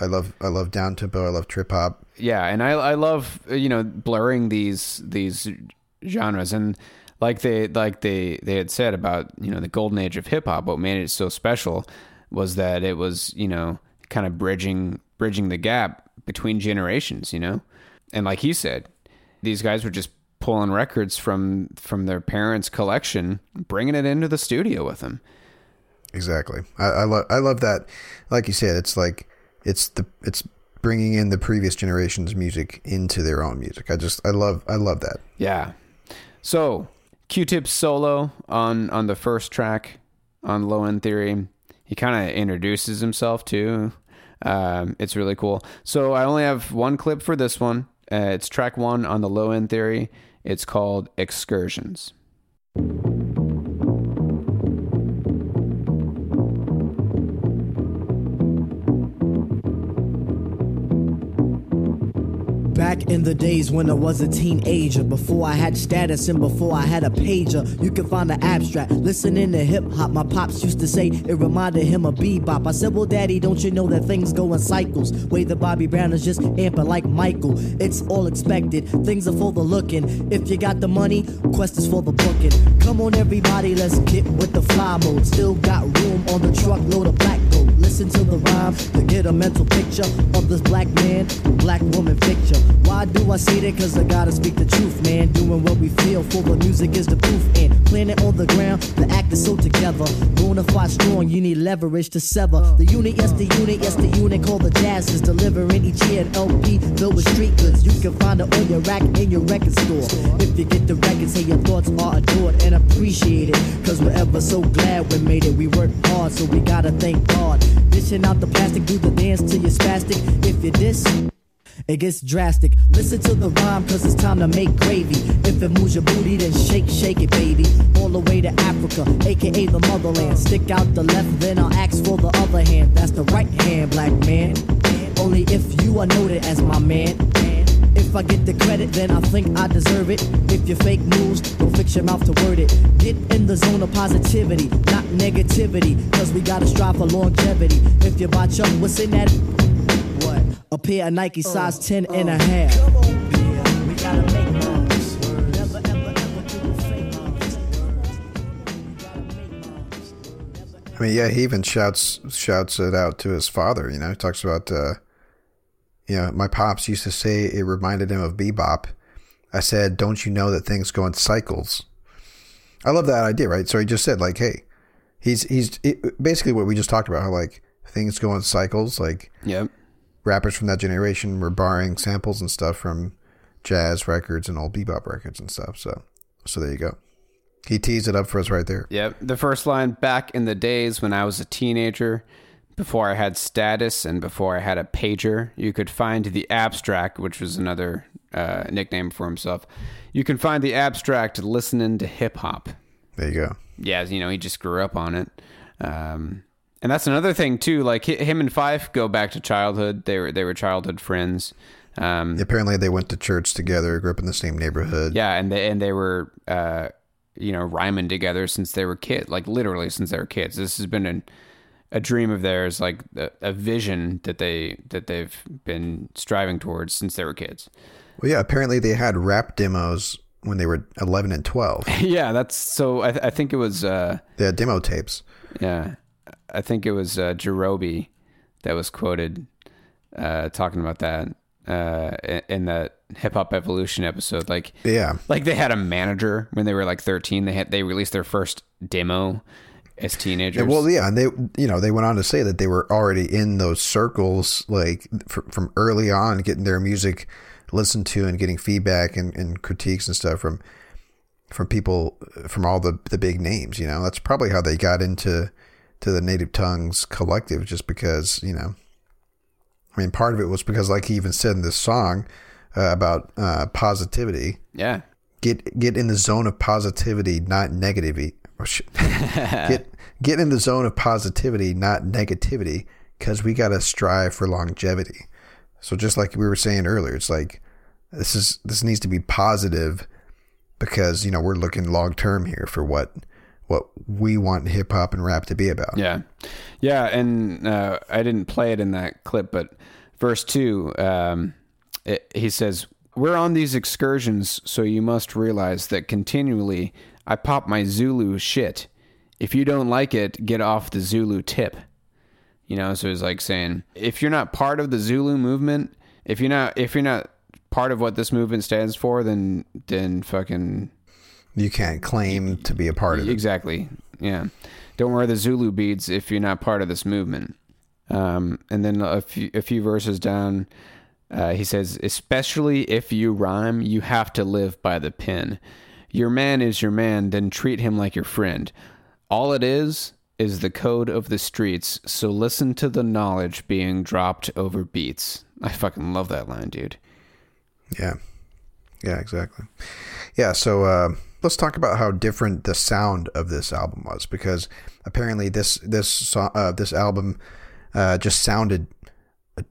I love I love down tempo I love trip hop yeah and i i love you know blurring these these genres and like they like they they had said about you know the golden age of hip hop what made it so special was that it was you know kind of bridging bridging the gap between generations you know? And like he said these guys were just pulling records from from their parents collection bringing it into the studio with them. Exactly. I, I love I love that. Like you said it's like it's the it's bringing in the previous generation's music into their own music. I just I love I love that. Yeah. So Q-Tip's solo on on the first track on Low End Theory. He kind of introduces himself too. Um, it's really cool. So I only have one clip for this one. Uh, it's track one on the Low End Theory. It's called Excursions. Back in the days when I was a teenager, before I had status and before I had a pager, you can find the abstract. Listening to hip hop, my pops used to say it reminded him of bebop. I said, Well, daddy, don't you know that things go in cycles? Way the Bobby Brown is just amping like Michael. It's all expected, things are for the looking. If you got the money, quest is for the booking. Come on, everybody, let's get with the fly mode. Still got room on the truckload of black gold. Listen to the rhyme to get a mental picture of this black man, black woman picture. Why do I say that? Cause I gotta speak the truth, man. Doing what we feel for the music is the proof. And planet on the ground, the act is so together. Bona fide strong, you need leverage to sever. The unit, yes, the unit, yes, the unit called the jazz is delivering each year an LP filled with street goods. You can find it on your rack in your record store. If you get the record, say your thoughts are adored and appreciated. Cause we're ever so glad we made it. We worked hard, so we gotta thank God. Dishing out the plastic, do the dance till you're spastic. If you're diss, it gets drastic. Listen to the rhyme, cause it's time to make gravy. If it moves your booty, then shake, shake it, baby. All the way to Africa, aka the motherland. Stick out the left, then I'll ask for the other hand. That's the right hand, black man. Only if you are noted as my man. If I get the credit, then I think I deserve it. If you fake news, don't fix your mouth to word it. Get in the zone of positivity, not negativity. Cause we gotta strive for longevity. If you buy Chuck, what's in that? What? A pair of Nike size 10 and a half. Moves. Moves. I mean, yeah, he even shouts shouts it out to his father. You know, he talks about, uh, you know, my pops used to say it reminded him of bebop. I said, "Don't you know that things go in cycles?" I love that idea, right? So he just said, like, "Hey, he's he's it, basically what we just talked about. How like things go in cycles. Like, Yep. rappers from that generation were borrowing samples and stuff from jazz records and old bebop records and stuff. So, so there you go. He teased it up for us right there. Yep. The first line back in the days when I was a teenager, before I had status and before I had a pager, you could find the abstract, which was another uh, nickname for himself. You can find the abstract listening to hip hop. There you go. Yeah, you know, he just grew up on it. Um, and that's another thing too. Like him and Phife go back to childhood. They were they were childhood friends. Um, Apparently, they went to church together, grew up in the same neighborhood. Yeah, and they and they were uh, you know rhyming together since they were kids, like literally since they were kids. This has been an, a dream of theirs, like a, a vision that they that they've been striving towards since they were kids. Well, yeah. Apparently, they had rap demos when they were eleven and twelve. yeah, that's so. I, I think it was. Uh, They had demo tapes. Yeah, I think it was uh, Jarobi that was quoted uh, talking about that uh, in- in that Hip Hop Evolution episode. Like, Yeah. like they had a manager when they were like thirteen. They had they released their first demo as teenagers. Well, yeah, and they, you know, they went on to say that they were already in those circles, like from, from early on, getting their music listened to and getting feedback and, and critiques and stuff from from people from all the the big names. You know, that's probably how they got into to the Native Tongues collective, just because you know. I mean, part of it was because, like he even said in this song uh, about uh, positivity. Yeah. Get get in the zone of positivity, not negativity. Oh, get get in the zone of positivity, not negativity, because we got to strive for longevity. So just like we were saying earlier, it's like this is this needs to be positive because you know we're looking long term here for what what we want hip hop and rap to be about. Yeah, yeah, and uh, I didn't play it in that clip, but verse two, um, it, he says, "We're on these excursions, so you must realize that continually I pop my Zulu shit. If you don't like it, get off the Zulu tip." You know, so it's like saying, if you're not part of the Zulu movement, if you're not, if you're not part of what this movement stands for, then then fucking You can't claim to be a part of it. Exactly. Yeah. Don't wear the Zulu beads if you're not part of this movement. Um, and then a few, a few verses down, uh, he says, especially if you rhyme, you have to live by the pen. Your man is your man, then treat him like your friend. All it is is the code of the streets, so listen to the knowledge being dropped over beats. I fucking love that line, dude. Yeah. Yeah, exactly. Yeah, so uh, let's talk about how different the sound of this album was because apparently this this uh, this album uh, just sounded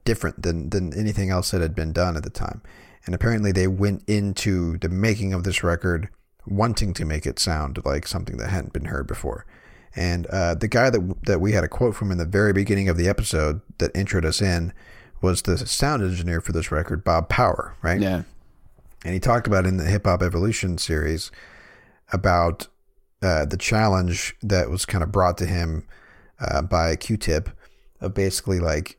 different than than anything else that had been done at the time. And apparently they went into the making of this record wanting to make it sound like something that hadn't been heard before. And uh, the guy that that we had a quote from in the very beginning of the episode that introed us in was the sound engineer for this record, Bob Power, right? Yeah. And he talked about in the Hip Hop Evolution series about uh, the challenge that was kind of brought to him uh, by Q-Tip of basically like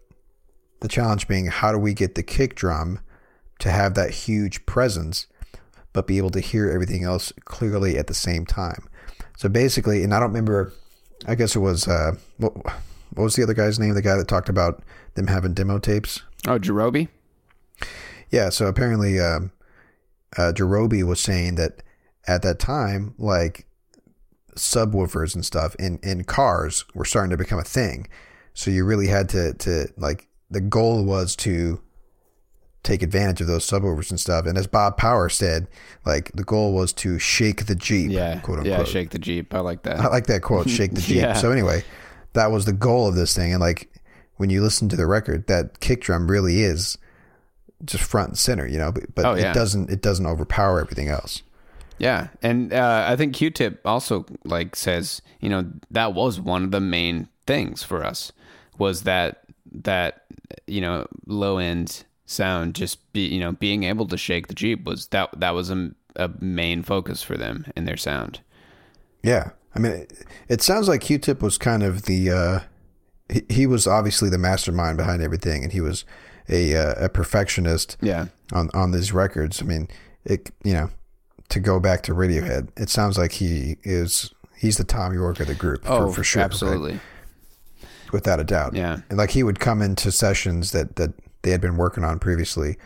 the challenge being how do we get the kick drum to have that huge presence but be able to hear everything else clearly at the same time. So basically, and I don't remember I guess it was uh what, what was the other guy's name? The guy that talked about them having demo tapes? Oh, Jarobi? Yeah, so apparently um uh Jarobi was saying that at that time, like subwoofers and stuff in, in cars were starting to become a thing. So you really had to, to like the goal was to take advantage of those subwoofers and stuff. And as Bob Power said, like the goal was to shake the Jeep, Yeah. quote unquote. Yeah, shake the Jeep. I like that. I like that quote, shake the Jeep. Yeah. So anyway, that was the goal of this thing. And like when you listen to the record, that kick drum really is just front and center, you know, but, but Oh, yeah. it doesn't, it doesn't overpower everything else. Yeah, and uh, I think Q-Tip also like says, you know, that was one of the main things for us was that that you know low end sound just be you know being able to shake the Jeep was that that was a, a main focus for them in their sound. Yeah. I mean, it, it sounds like Q-Tip was kind of the, uh, he, he was obviously the mastermind behind everything and he was a, uh, a perfectionist Yeah. on, on these records. I mean, it, you know, to go back to Radiohead, it sounds like he is, he's the Thom Yorke of the group Oh, for, for sure. right? absolutely. Without a doubt. Yeah. And like he would come into sessions that, that they had been working on previously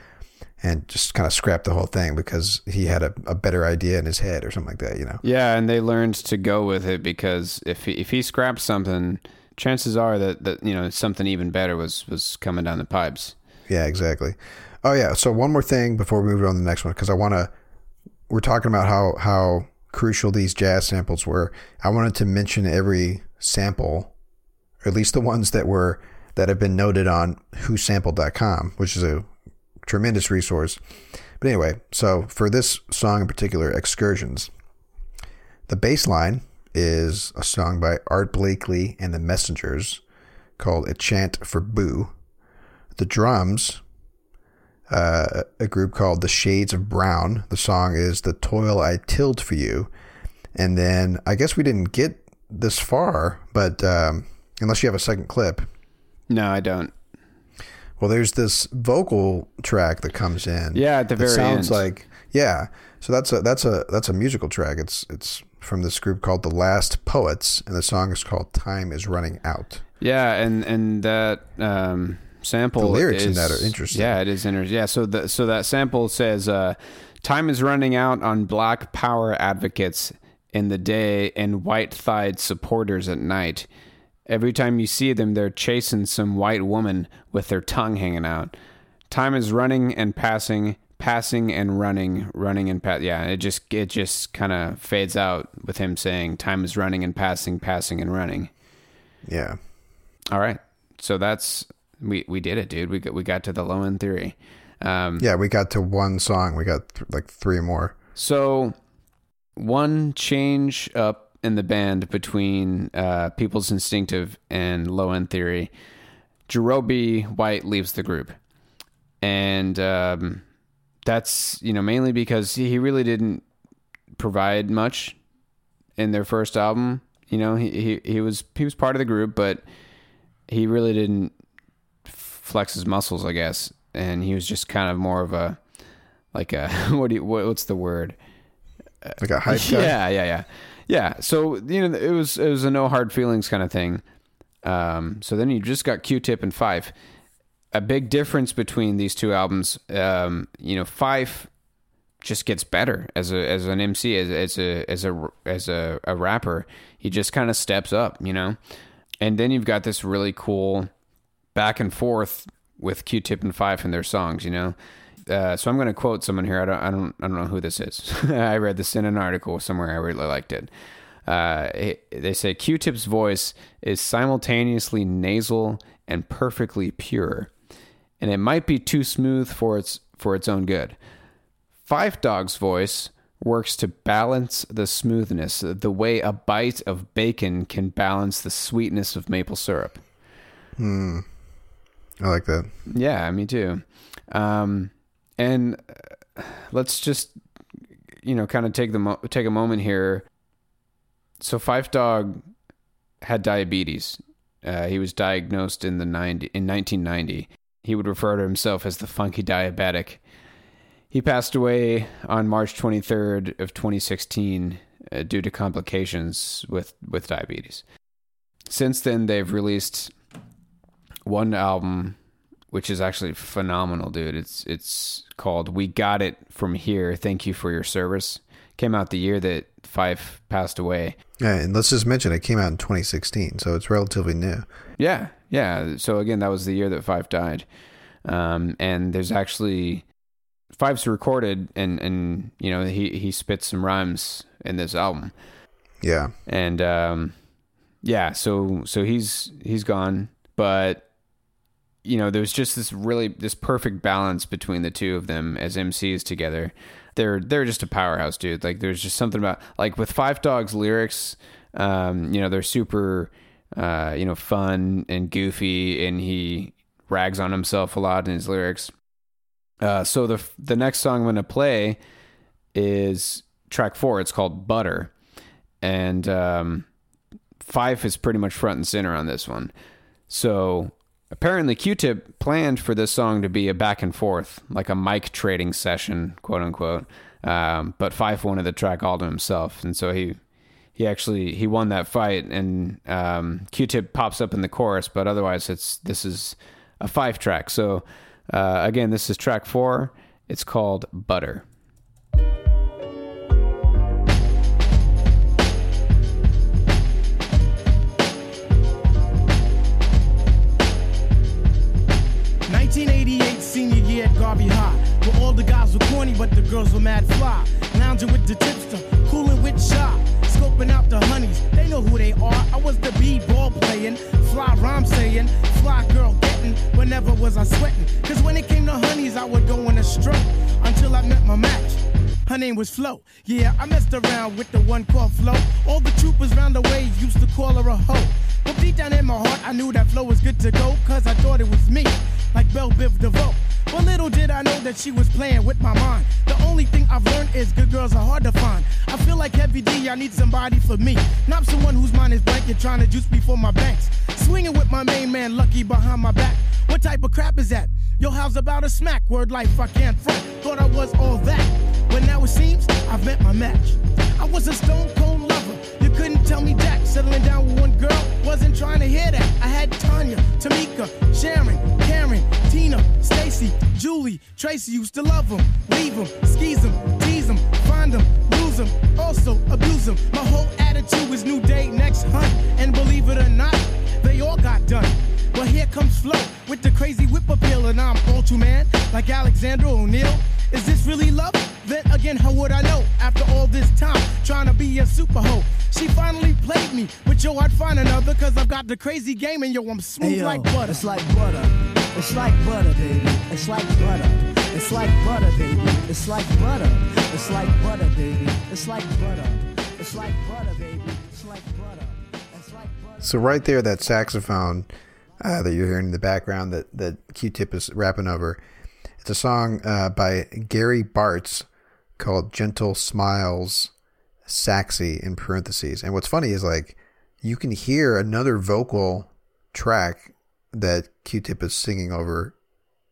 and just kind of scrapped the whole thing because he had a, a better idea in his head or something like that, you know? Yeah, and they learned to go with it because if he, if he scrapped something, chances are that, that you know something even better was was coming down the pipes. Yeah, exactly. Oh yeah. So one more thing before we move on to the next one, because I want to. We're talking about how how crucial these jazz samples were. I wanted to mention every sample, or at least the ones that were that have been noted on WhoSampled.com, which is a tremendous resource. But anyway, so for this song in particular, Excursions, the bass line is a song by Art Blakey and the Messengers called A Chant for Boo. The drums, uh, a group called The Shades of Brown. The song is The Toil I Tilled for You. And then I guess we didn't get this far, but um, unless you have a second clip. No, I don't. Well, there's this vocal track that comes in. Yeah, at the very sounds end. like yeah. So that's a that's a that's a musical track. It's it's from this group called The Last Poets, and the song is called "Time Is Running Out." Yeah, and and that um, sample. The lyrics in that are interesting. Yeah, it is interesting. Yeah, so the so that sample says, uh, "Time is running out on Black Power advocates in the day and white-thighed supporters at night. Every time you see them, they're chasing some white woman with their tongue hanging out. Time is running and passing." Passing and running, running and pass. Yeah, it just it just kind of fades out with him saying, "Time is running and passing, passing and running." Yeah. All right. So that's we we did it, dude. We got we got to the low end theory. Um, Yeah, we got to one song. We got th- like three more. So one change up in the band between uh, People's Instinctive and Low End Theory. Jarobi White leaves the group, and um, that's you know mainly because he he really didn't provide much in their first album. You know, he, he he was he was part of the group, but he really didn't flex his muscles, I guess. And he was just kind of more of a like a what do you, what, what's the word? Like a hype guy. Yeah, yeah, yeah, yeah. So you know, it was it was a no hard feelings kind of thing. Um, so then you just got Q-Tip and Phife. A big difference between these two albums, um, you know, Phife just gets better as a as an MC as as a as a as a, a rapper. He just kind of steps up, you know. And then you've got this really cool back and forth with Q-Tip and Phife in their songs, you know. Uh, so I'm going to quote someone here. I don't, I don't, I don't know who this is. I read this in an article somewhere. I really liked it. Uh, it- they say Q-Tip's voice is simultaneously nasal and perfectly pure, and it might be too smooth for its for its own good. Phife Dawg's voice works to balance the smoothness, the way a bite of bacon can balance the sweetness of maple syrup. Hmm. I like that. Yeah, me too. Um, and uh, let's just you know kind of take the mo- take a moment here. So Phife Dawg had diabetes Uh, he was diagnosed in the 90, in 1990. He would refer to himself as the funky diabetic. He passed away on March 23rd of 2016 uh, due to complications with, with diabetes. Since then, they've released one album, which is actually phenomenal, dude. It's it's called "We Got It From Here." Thank you for your service. Came out the year that Phife passed away. Yeah, and let's just mention it came out in 2016, so it's relatively new. Yeah, yeah. So again, that was the year that Phife died. Um, and there's actually Phife's recorded, and and you know he he spits some rhymes in this album. Yeah, and um, yeah. So so he's he's gone, but you know there's just this really this perfect balance between the two of them as MCs together. They're they're just a powerhouse, dude. Like there's just something about like with Phife Dawg's lyrics. Um, you know they're super, uh, you know, fun and goofy, and he rags on himself a lot in his lyrics. Uh, so the the next song I'm going to play is track four. It's called Butter, and um, Phife is pretty much front and center on this one. So apparently, Q-Tip planned for this song to be a back and forth, like a mic trading session, quote unquote. Um, but Phife wanted the track all to himself, and so he he actually he won that fight. And um, Q-Tip pops up in the chorus, but otherwise, it's this is a Phife track. So. Uh, again, this is track four. It's called Butter. At Garvey where all the guys were corny, but the girls were mad fly. Lounging with the tipster, cooling with shy, scoping out the honeys. They know who they are. I was the b-ball playing, fly rhyme saying, fly girl getting. Whenever was I sweating? Cause when it came to honeys, I would go on a stroke until I met my match. Her name was Flo. Yeah, I messed around with the one called Flo. All the troopers round the way used to call her a hoe. But deep down in my heart, I knew that Flo was good to go, cause I thought it was me, like Bell Biv DeVoe. But little did I know that she was playing with my mind. The only thing I've learned is good girls are hard to find. I feel like Heavy D, I need somebody for me. Not someone whose mind is blank and trying to juice before my banks. Swinging with my main man, Lucky, behind my back. What type of crap is that? Yo, how's about a smack? Word life, I can't front. Thought I was all that. But now it seems I've met my match. I was a stone cold lover. You couldn't tell me Jack. Settling down with one girl, wasn't trying to hear that. I had Tanya, Tamika, Sharon, Karen, Tina, Stacy, Julie, Tracy used to love them, leave them, skis them, them, find them, lose them, also abuse them. My whole attitude is new day, next hunt. And believe it or not, they all got done. But here comes Flo with the crazy whip appeal, and I'm all too man, like Alexander O'Neal. Is this really love? Then again, how would I know? After all this time, trying to be a super hoe. She finally played me, but yo, I'd find another, cause I've got the crazy game, and yo, I'm smooth Hey, yo, like butter. It's like butter. It's like butter, baby. It's like butter. It's like butter, baby. It's like butter. It's like butter, baby. It's like butter. It's like butter, baby. It's like butter. It's like butter. So right there, that saxophone uh, that you're hearing in the background that that Q-Tip is rapping over, it's a song uh, by Gary Bartz called "Gentle Smiles." Saxy in parentheses. And what's funny is like you can hear another vocal track that Q-Tip is singing over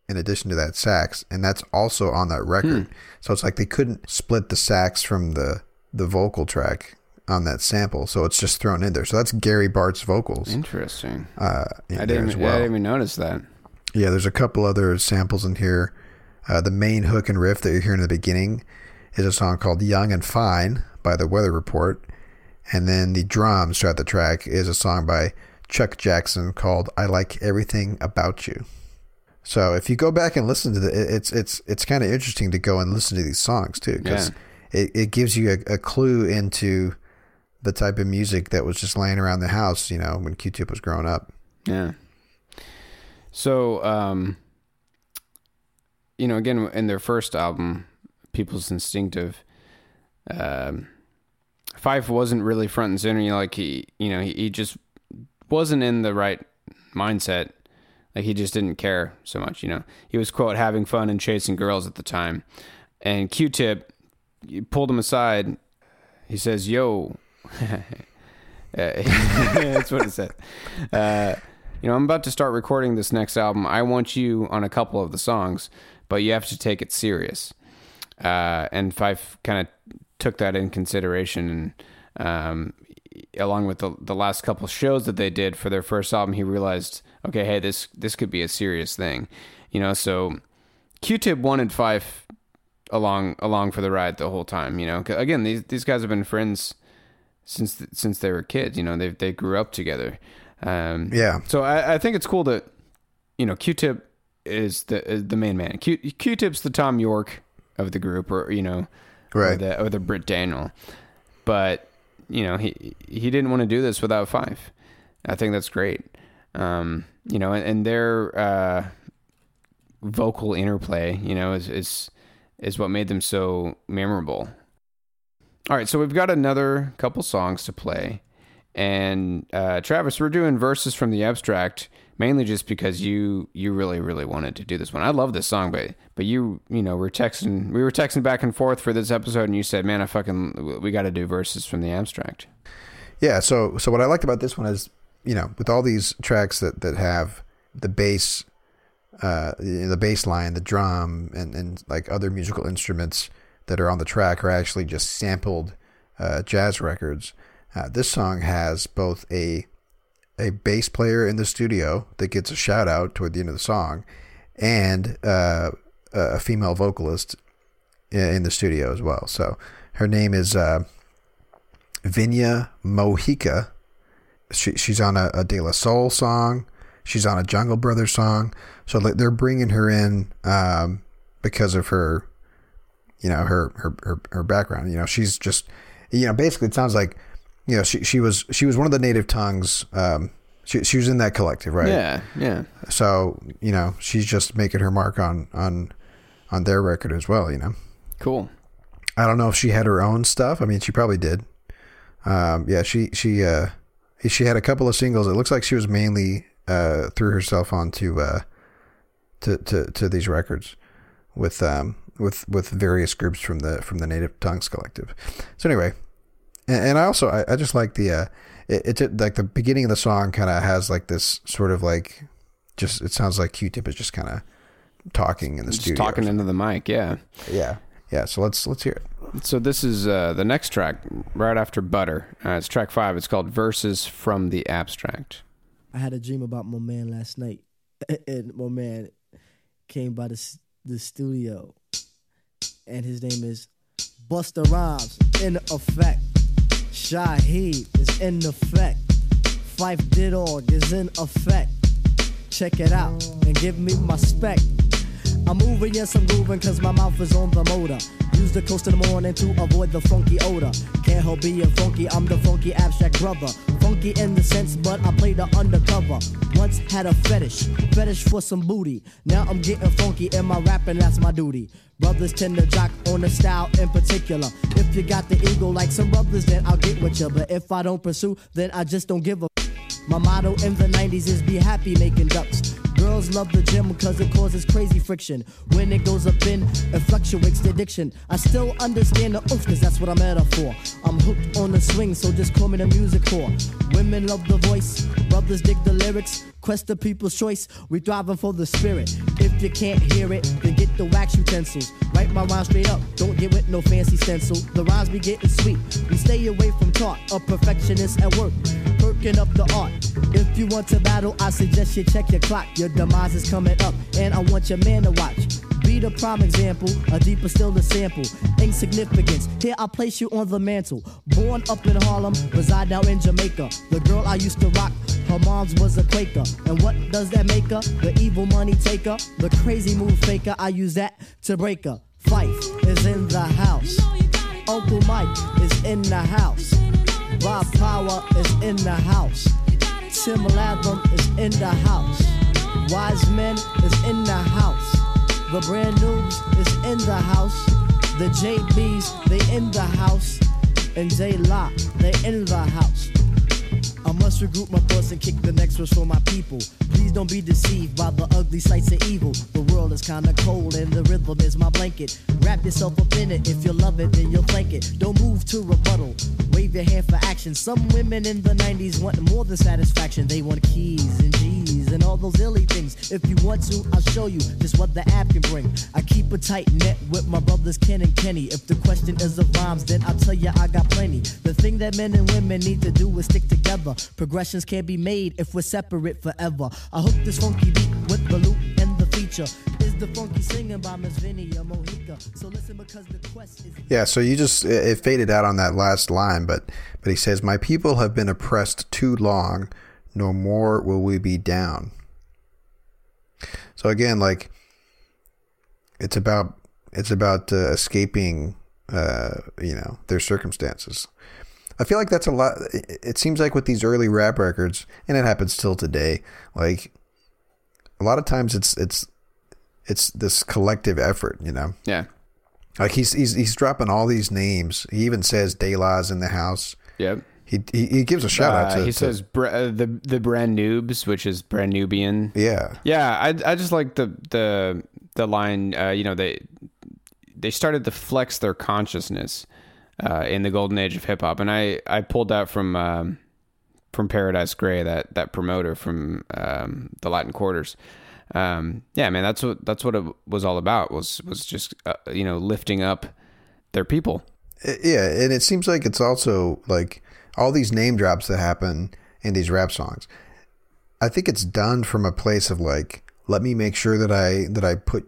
in addition to that sax, and that's also on that record. So it's like they couldn't split the sax from the the vocal track on that sample, so it's just thrown in there. So that's Gary Bartz vocals. Interesting. Uh, in I didn't, as I didn't even notice that. Yeah, there's a couple other samples in here. Uh, the main hook and riff that you're hearing in the beginning is a song called Young and Fine by the Weather Report. And then the drums throughout the track is a song by Chuck Jackson called I Like Everything About You. So if you go back and listen to the, it's it's it's kind of interesting to go and listen to these songs too because it, it gives you a, a clue into the type of music that was just laying around the house, you know, when Q-Tip was growing up. Yeah. So, um, you know, again, in their first album, People's Instinctive, um, Phife wasn't really front and center. You know, like he, you know, he, he just wasn't in the right mindset. Like he just didn't care so much. You know, he was quote having fun and chasing girls at the time, and Q-Tip pulled him aside. He says, "Yo." That's what it said. Uh, you know, I'm about to start recording this next album. I want you on a couple of the songs, but you have to take it serious. Uh, and Phife kind of took that in consideration, and um, along with the the last couple shows that they did for their first album, he realized, okay, hey, this this could be a serious thing, you know. So Q-Tip wanted Phife along along for the ride the whole time, you know. Again, these these guys have been friends since since they were kids, you know. They they grew up together. Um, Yeah. So I, I think it's cool that you know Q-Tip is the is the main man. Q Q-Tip's the Thom Yorke of the group, or you know, or Right. the or the Britt Daniel. But you know he he didn't want to do this without Phife. I think that's great. Um, you know, and, and their uh, vocal interplay, you know, is is is what made them so memorable. All right, so we've got another couple songs to play, and uh, Travis, we're doing verses from the abstract mainly just because you you really really wanted to do this one. I love this song, but but you you know we're texting we were texting back and forth for this episode, and you said, "Man, I fucking we got to do verses from the abstract." Yeah, so so what I liked about this one is, you know, with all these tracks that that have the bass, uh, the bass line, the drum, and and like other musical instruments that are on the track are actually just sampled uh, jazz records. Uh, this song has both a a bass player in the studio that gets a shout out toward the end of the song, and uh, a female vocalist in the studio as well. So her name is. Uh, Vinia Mojica. She, she's on a, a De La Soul song. She's on a Jungle Brothers song. So like, they're bringing her in um, because of her, you know, her, her her her background. You know, she's just, you know, basically it sounds like, you know, she she was she was one of the native tongues. Um, she she was in that collective, right? Yeah, yeah. So you know, she's just making her mark on on on their record as well. You know. Cool. I don't know if she had her own stuff. I mean, she probably did. Um, yeah, she she uh, she had a couple of singles. It looks like she was mainly uh, threw herself onto uh, to, to to these records with um with with various groups from the from the Native Tongues Collective. So anyway, and, and I also I, I just like the uh, it, it like the beginning of the song kind of has like this sort of like just it sounds like Q-Tip is just kind of talking in the Just studio. talking into the mic, yeah. Yeah, yeah. So let's let's hear it. So this is uh, the next track right after Butter. Uh, it's track five. It's called Verses from the Abstract. I had a dream about my man last night, and my man came by the the studio, and his name is Busta Rhymes. In effect, Shaheed is in effect. Phife Dawg is in effect. Check it out and give me my spec. I'm moving, yes, I'm grooving, cause my mouth is on the motor. Use the coast in the morning to avoid the funky odor. Can't help being funky, I'm the funky abstract brother. Funky in the sense, but I play the undercover. Once had a fetish, fetish for some booty. Now I'm getting funky in my rapping, that's my duty. Brothers tend to jock on the style in particular. If you got the ego like some brothers, then I'll get with you. But if I don't pursue, then I just don't give a. My motto in the 90s is be happy making ducks. Girls love the gym because it causes crazy friction. When it goes up in, it fluctuates the addiction. I still understand the oomph because that's what I'm at for. I'm hooked on the swing, so just call me the music whore. Women love the voice, brothers dig the lyrics. Quest the people's choice, we thriving for the spirit. If you can't hear it, then get the wax utensils. Write my rhyme straight up, don't get with no fancy stencil. The rhymes be getting sweet. We stay away from talk, a perfectionist at work perking up the art. If you want to battle, I suggest you check your clock. Your demise is coming up, and I want your man to watch. Be the prime example, a deeper still the sample. Insignificance, here I place you on the mantle. Born up in Harlem, reside now in Jamaica. The girl I used to rock, her mom's was a Quaker. And what does that make her? The evil money taker, the crazy move faker. I use that to break her. Phife is in the house. Uncle Mike is in the house. Bob Power is in the house. Tim Latham is in the house. Wise Men is in the house. The brand news is in the house. The JBs, they in the house. And J Lock, they in the house. I must regroup my thoughts and kick the next verse for my people. Please don't be deceived by the ugly sights of evil. The world is kinda cold and the rhythm is my blanket. Wrap yourself up in it. If you love it, then you'll thank it. Don't move to rebuttal. Wave your hand for action. Some women in the 90s want more than satisfaction. They want keys and G's and all those illy things. If you want to, I'll show you just what the app can bring. I keep a tight net with my brothers Ken and Kenny. If the question is of rhymes, then I'll tell you I got plenty. The thing that men and women need to do is stick together. Progressions can't be made if we're separate forever. I hook this funky beat with the loop and the feature. Is the funky singing by Miss Vinia Mojica? So listen because the quest is. Yeah, so you just it faded out on that last line, but but he says, "My people have been oppressed too long. No more will we be down." So again, like it's about it's about uh, escaping, uh, you know, their circumstances. I feel like that's a lot. It seems like with these early rap records, and it happens still today. Like a lot of times, it's it's it's this collective effort, you know. Yeah. Like he's he's he's dropping all these names. He even says De La's in the house. Yep. He he, he gives a shout out Uh, to he to- says br- uh, the the brand noobs, which is brand Nubian. Yeah. Yeah, I I just like the the the line. Uh, you know, they they started to flex their consciousness uh, in the golden age of hip hop, and I I pulled that from um, from Paradise Gray, that that promoter from um, the Latin Quarters. Um, yeah, man, that's what that's what it was all about. Was was just uh, you know lifting up their people. yeah, and it seems like it's also like all these name drops that happen in these rap songs. I think it's done from a place of like, let me make sure that I that I put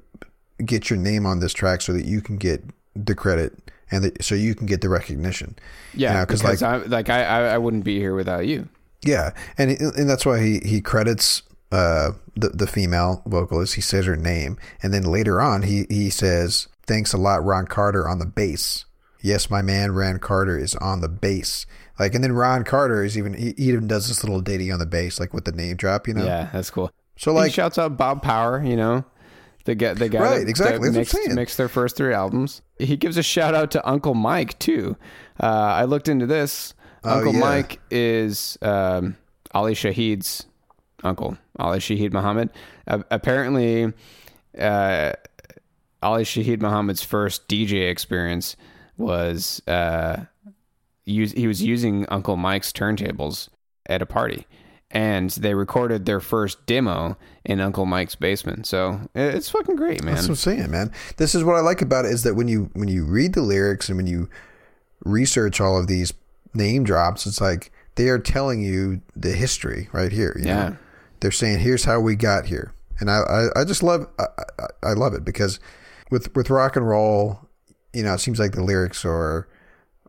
get your name on this track so that you can get the credit and that, so you can get the recognition. Yeah, You know, 'cause, because like I, like I I I wouldn't be here without you. Yeah, and and that's why he he credits uh the the female vocalist. He says her name, and then later on he he says thanks a lot, Ron Carter on the bass. Yes, my man Ron Carter is on the bass. Like, and then Ron Carter is even he, he even does this little ditty on the bass, like with the name drop. You know? Yeah, that's cool. So like, he shouts out Bob Power, you know, the guy, the guy Right, that, exactly, that mixed, mixed their first three albums. He gives a shout out to Uncle Mike too. Uh, I looked into this. Oh, uncle yeah. Mike is um, Ali Shaheed's uncle, Ali Shaheed Muhammad. Uh, apparently, uh, Ali Shaheed Muhammad's first DJ experience was uh, use, he was using Uncle Mike's turntables at a party, and they recorded their first demo in Uncle Mike's basement. So it's fucking great, man. That's what I'm saying, man. This is what I like about it is that when you when you read the lyrics and when you research all of these name drops, it's like they are telling you the history right here. You Yeah. know? They're saying here's how we got here, and I I, I just love I, I, I love it because with with rock and roll, you know, it seems like the lyrics are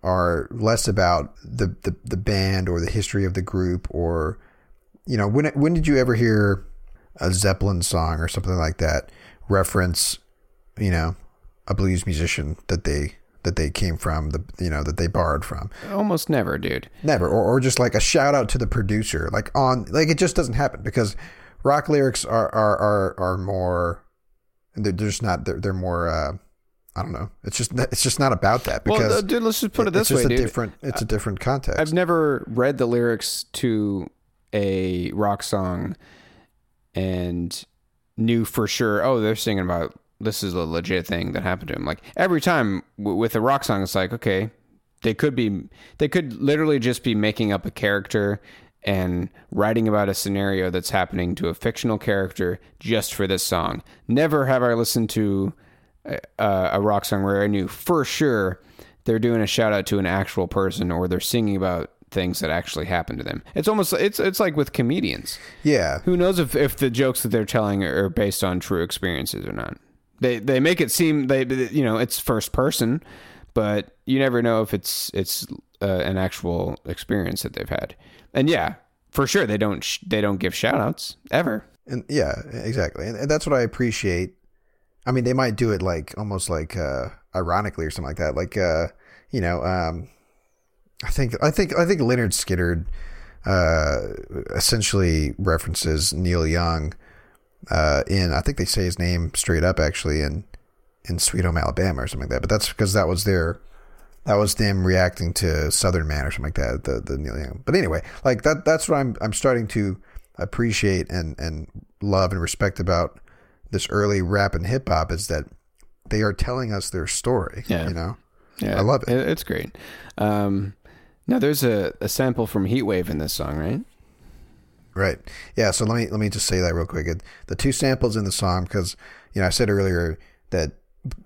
are less about the the, the band or the history of the group or you know when when did you ever hear a Zeppelin song or something like that reference you know a blues musician that they that they came from the you know that they borrowed from Almost never, dude. never or, or just like a shout out to the producer like on like it just doesn't happen because rock lyrics are are are, are more they're just not they're, they're more uh I don't know. It's just it's just not about that because well, uh, dude, let's just put it it's this just way, a dude. different it's a different context. I've never read the lyrics to a rock song and knew for sure, oh, they're singing about this is a legit thing that happened to him. Like every time w- with a rock song, it's like, okay, they could be, they could literally just be making up a character and writing about a scenario that's happening to a fictional character just for this song. Never have I listened to a, a rock song where I knew for sure they're doing a shout out to an actual person or they're singing about things that actually happened to them. It's almost it's it's like with comedians. yeah. Who knows if, if the jokes that they're telling are based on true experiences or not? They they make it seem they you know it's first person, but you never know if it's it's uh, an actual experience that they've had. And yeah, for sure they don't sh- they don't give shout outs ever. And yeah, exactly. And, and that's what I appreciate. I mean, they might do it like almost like uh ironically or something like that. Like uh, you know, um I think I think I think Lynyrd Skynyrd uh essentially references Neil Young uh in I think they say his name straight up actually in in Sweet Home Alabama or something like that. But that's because that was their that was them reacting to Southern Man or something like that. The the Neil Young. But anyway, like that that's what I'm I'm starting to appreciate and and love and respect about this early rap and hip hop is that they are telling us their story. Yeah. You know? Yeah, I love it. It's great. Um, now there's a, a sample from Heatwave in this song, right? Right. Yeah. So let me let me just say that real quick. The two samples in the song, because you know I said earlier that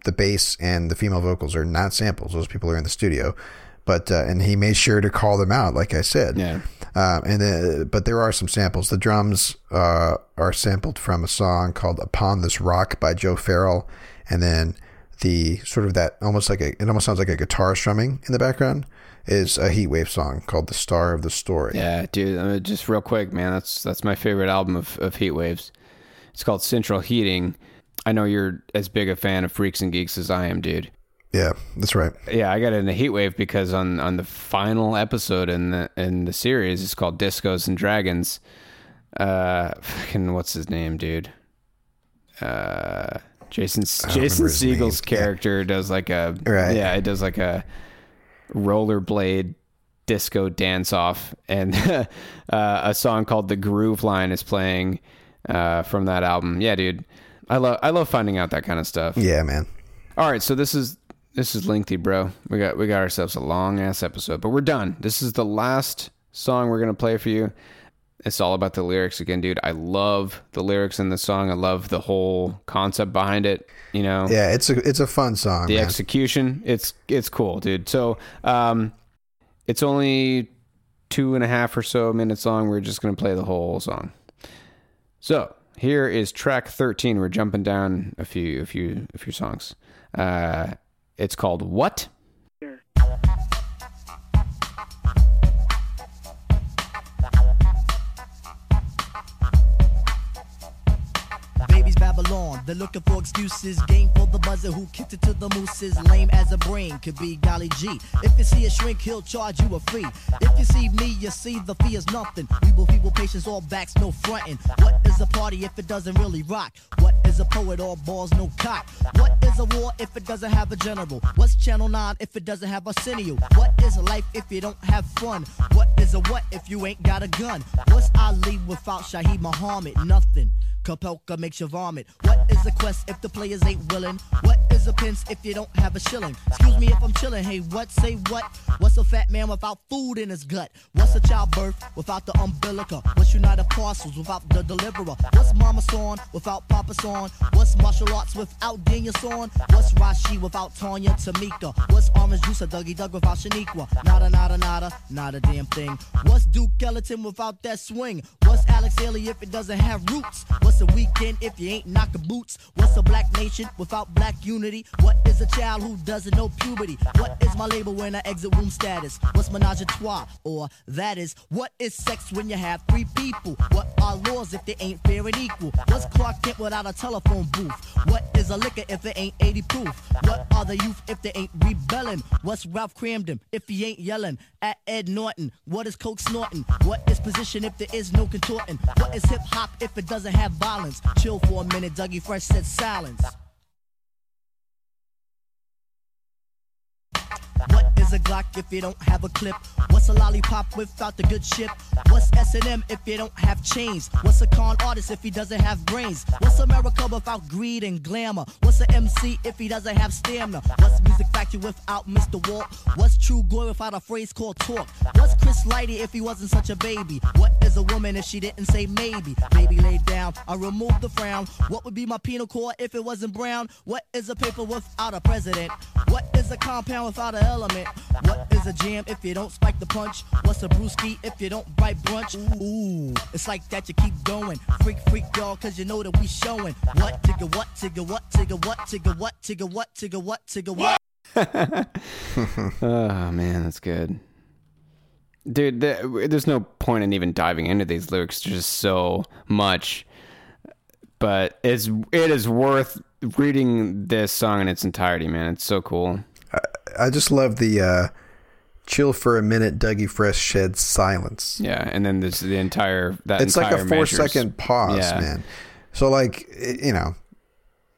the bass and the female vocals are not samples; those people are in the studio. But uh, and he made sure to call them out, like I said. Yeah. Um, and then, but there are some samples. The drums uh, are sampled from a song called "Upon This Rock" by Joe Farrell, and then the sort of that almost like a it almost sounds like a guitar strumming in the background is a Heatwave song called "The Star of the Story." Yeah, dude. Uh, just real quick, man. That's that's my favorite album of of Heatwaves. It's called Central Heating. I know you're as big a fan of Freaks and Geeks as I am, dude. Yeah, that's right. Yeah, I got into Heatwave because on on the final episode in the in the series, it's called Discos and Dragons. Uh, fucking what's his name, dude? Uh, Jason Jason Segel's name. Yeah. character does like a Right. yeah, it does like a rollerblade disco dance off, and uh, a song called "The Groove Line" is playing uh, from that album. Yeah, dude, I love I love finding out that kind of stuff. Yeah, man. All right, so this is this is lengthy, bro. We got we got ourselves a long ass episode, but we're done. This is the last song we're gonna play for you. It's all about the lyrics again, dude. I love the lyrics in the song. I love the whole concept behind it. You know, Yeah, it's a it's a fun song. the man. execution. It's it's cool, dude. So, um, it's only two and a half or so minutes long. We're just gonna play the whole song. So here is track thirteen. We're jumping down a few a few a few songs. Uh, it's called What? They're looking for excuses. Game for the buzzer who kicked it to the mooses. Lame as a brain could be golly G. If you see a shrink, he'll charge you a fee. If you see me, you see the fee is nothing. We will people patience, all backs, no fronting. What is a party if it doesn't really rock? What is a poet, all balls, no cock? What is a war if it doesn't have a general? What's Channel 9 if it doesn't have Arsenio? What is life if you don't have fun? What a what if you ain't got a gun? What's Ali without Shaheed Muhammad? Nothing. Kapelka makes you vomit. What is a quest if the players ain't willing? What is a pence if you don't have a shilling? Excuse me if I'm chilling. Hey, what? Say what? What's a fat man without food in his gut? What's a childbirth without the umbilical? What's United Parcels without the deliverer? What's Mama Son without Papa Son? What's martial arts without Daniel Son? What's Rashi without Tanya Tamika? What's Orange Juice or Dougie Doug without Shaniqua? Nada, nada, nada, not a damn thing. What's Duke Ellington without that swing? What's Alex Haley if it doesn't have roots? What's a weekend if you ain't knocking boots? What's a black nation without black unity? What is a child who doesn't know puberty? What is my label when I exit womb status? What's menage a trois? Or that is, what is sex when you have three people? What are laws if they ain't fair and equal? What's Clark Kent without a telephone booth? What is a liquor if it ain't 80 proof? What are the youth if they ain't rebelling? What's Ralph Kramden if he ain't yelling at Ed Norton? What is Coke snorting? What is position if there is no contorting? What is hip hop if it doesn't have violence? Chill for a minute, Dougie Fresh said silence. What a Glock if you don't have a clip? What's a lollipop without the good ship? What's S&M if you don't have chains? What's a con artist if he doesn't have brains? What's America without greed and glamour? What's a MC if he doesn't have stamina? What's Music Factory without Mr. Walt? What's True Glory without a phrase called talk? What's Chris Lighty if he wasn't such a baby? What is a woman if she didn't say maybe? Baby laid down, I removed the frown. What would be my penal core if it wasn't brown? What is a paper without a president? What is a compound without an element? What is a jam if you don't spike the punch? What's a brewski if you don't bite brunch? Ooh, it's like that you keep going. Freak, freak, y'all, cause you know that we showing. What, tigga, what, tigga, what, tigga, what, tigga, what, tigga, what, tigga, what, tigga, what? oh man, that's good, dude. The, there's no point in even diving into these lyrics. There's just so much, but it's it is worth reading this song in its entirety, man. It's so cool. I just love the uh, chill for a minute. Dougie Fresh sheds silence. Yeah, and then there's the entire that it's like a entire four second pause, Yeah. man. So like you know,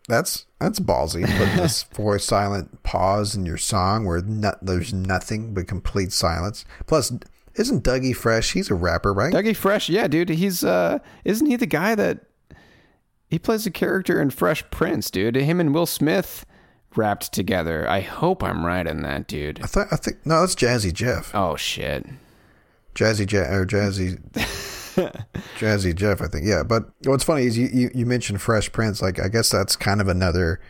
That's that's ballsy. Putting this four silent pause in your song where not, there's nothing but complete silence. Plus, isn't Dougie Fresh? He's a rapper, right? Dougie Fresh, yeah, dude. He's uh, isn't he the guy that he plays a character in Fresh Prince, dude? Him and Will Smith rapped together. I hope I'm right in that, dude. I thought I think no, that's Jazzy Jeff. Oh shit. Jazzy Jeff or Jazzy Jazzy Jeff, I think. Yeah, but what's funny is you, you you mentioned Fresh Prince. Like, I guess that's kind of another.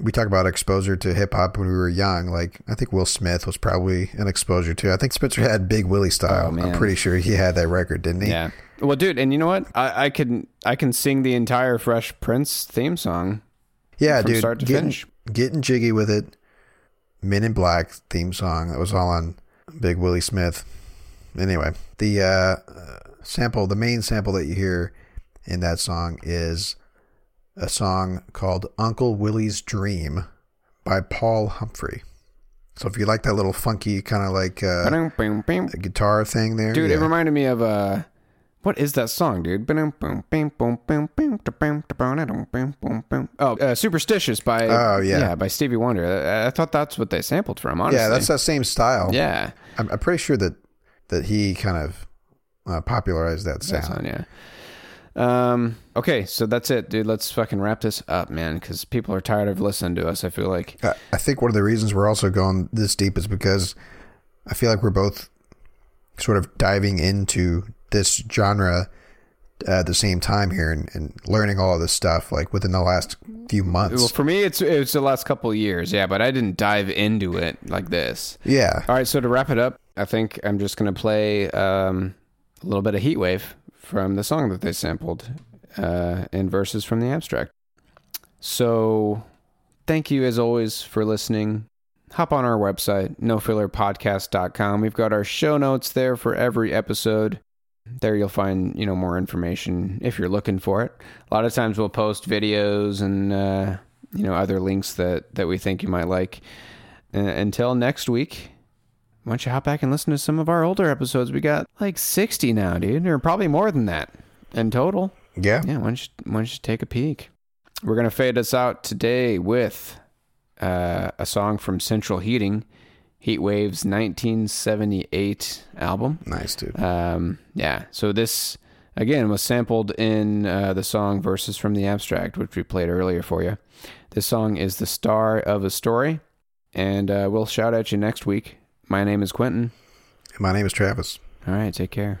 We talk about exposure to hip hop when we were young. Like, I think Will Smith was probably an exposure to. I think Spencer had Big Willie style. Oh. I'm pretty sure he had that record, didn't he? Yeah. Well, dude, and you know what? I, I can I can sing the entire Fresh Prince theme song. Yeah, dude. start to getting, finish. Getting jiggy with it. Men in Black theme song that was all on Big Willie Smith. Anyway, the uh, uh, sample, the main sample that you hear in that song is a song called Uncle Willie's Dream by Paul Humphrey. So if you like that little funky kind of like uh, guitar thing there, Dude, it reminded me of uh what is that song, dude? Oh, uh, Superstitious by Oh, yeah. by Stevie Wonder. I, I thought that's what they sampled from. Honestly, yeah, that's that same style. Yeah, I'm, I'm pretty sure that that he kind of uh, popularized that sound, yeah. Um. Okay, so that's it, dude. Let's fucking wrap this up, man, because people are tired of listening to us. I feel like. I I think one of the reasons we're also going this deep is because I feel like we're both sort of diving into this genre at the same time here and, and learning all of this stuff like within the last few months. Well, for me, it's it's the last couple of years, yeah, but I didn't dive into it like this. Yeah. All right, so to wrap it up, I think I'm just gonna play um, a little bit of Heatwave from the song that they sampled uh, in verses from the abstract. So, thank you as always for listening. Hop on our website, nofillerpodcast.com. We've got our show notes there for every episode. There you'll find, you know, more information if you're looking for it. A lot of times we'll post videos and uh, you know, other links that that we think you might like. Uh, until next week, why don't you hop back and listen to some of our older episodes? We got like 60 now, dude, or probably more than that in total. Yeah. Yeah, why don't you, why don't you take a peek? We're going to fade us out today with uh, a song from Central Heating, Heatwave's 1978 album. Nice, dude. Um, yeah, so this, again, was sampled in uh, the song Verses from the Abstract, which we played earlier for you. This song is The Star of a Story, and uh, we'll shout at you next week. My name is Quentin. My name is Travis. All right, take care.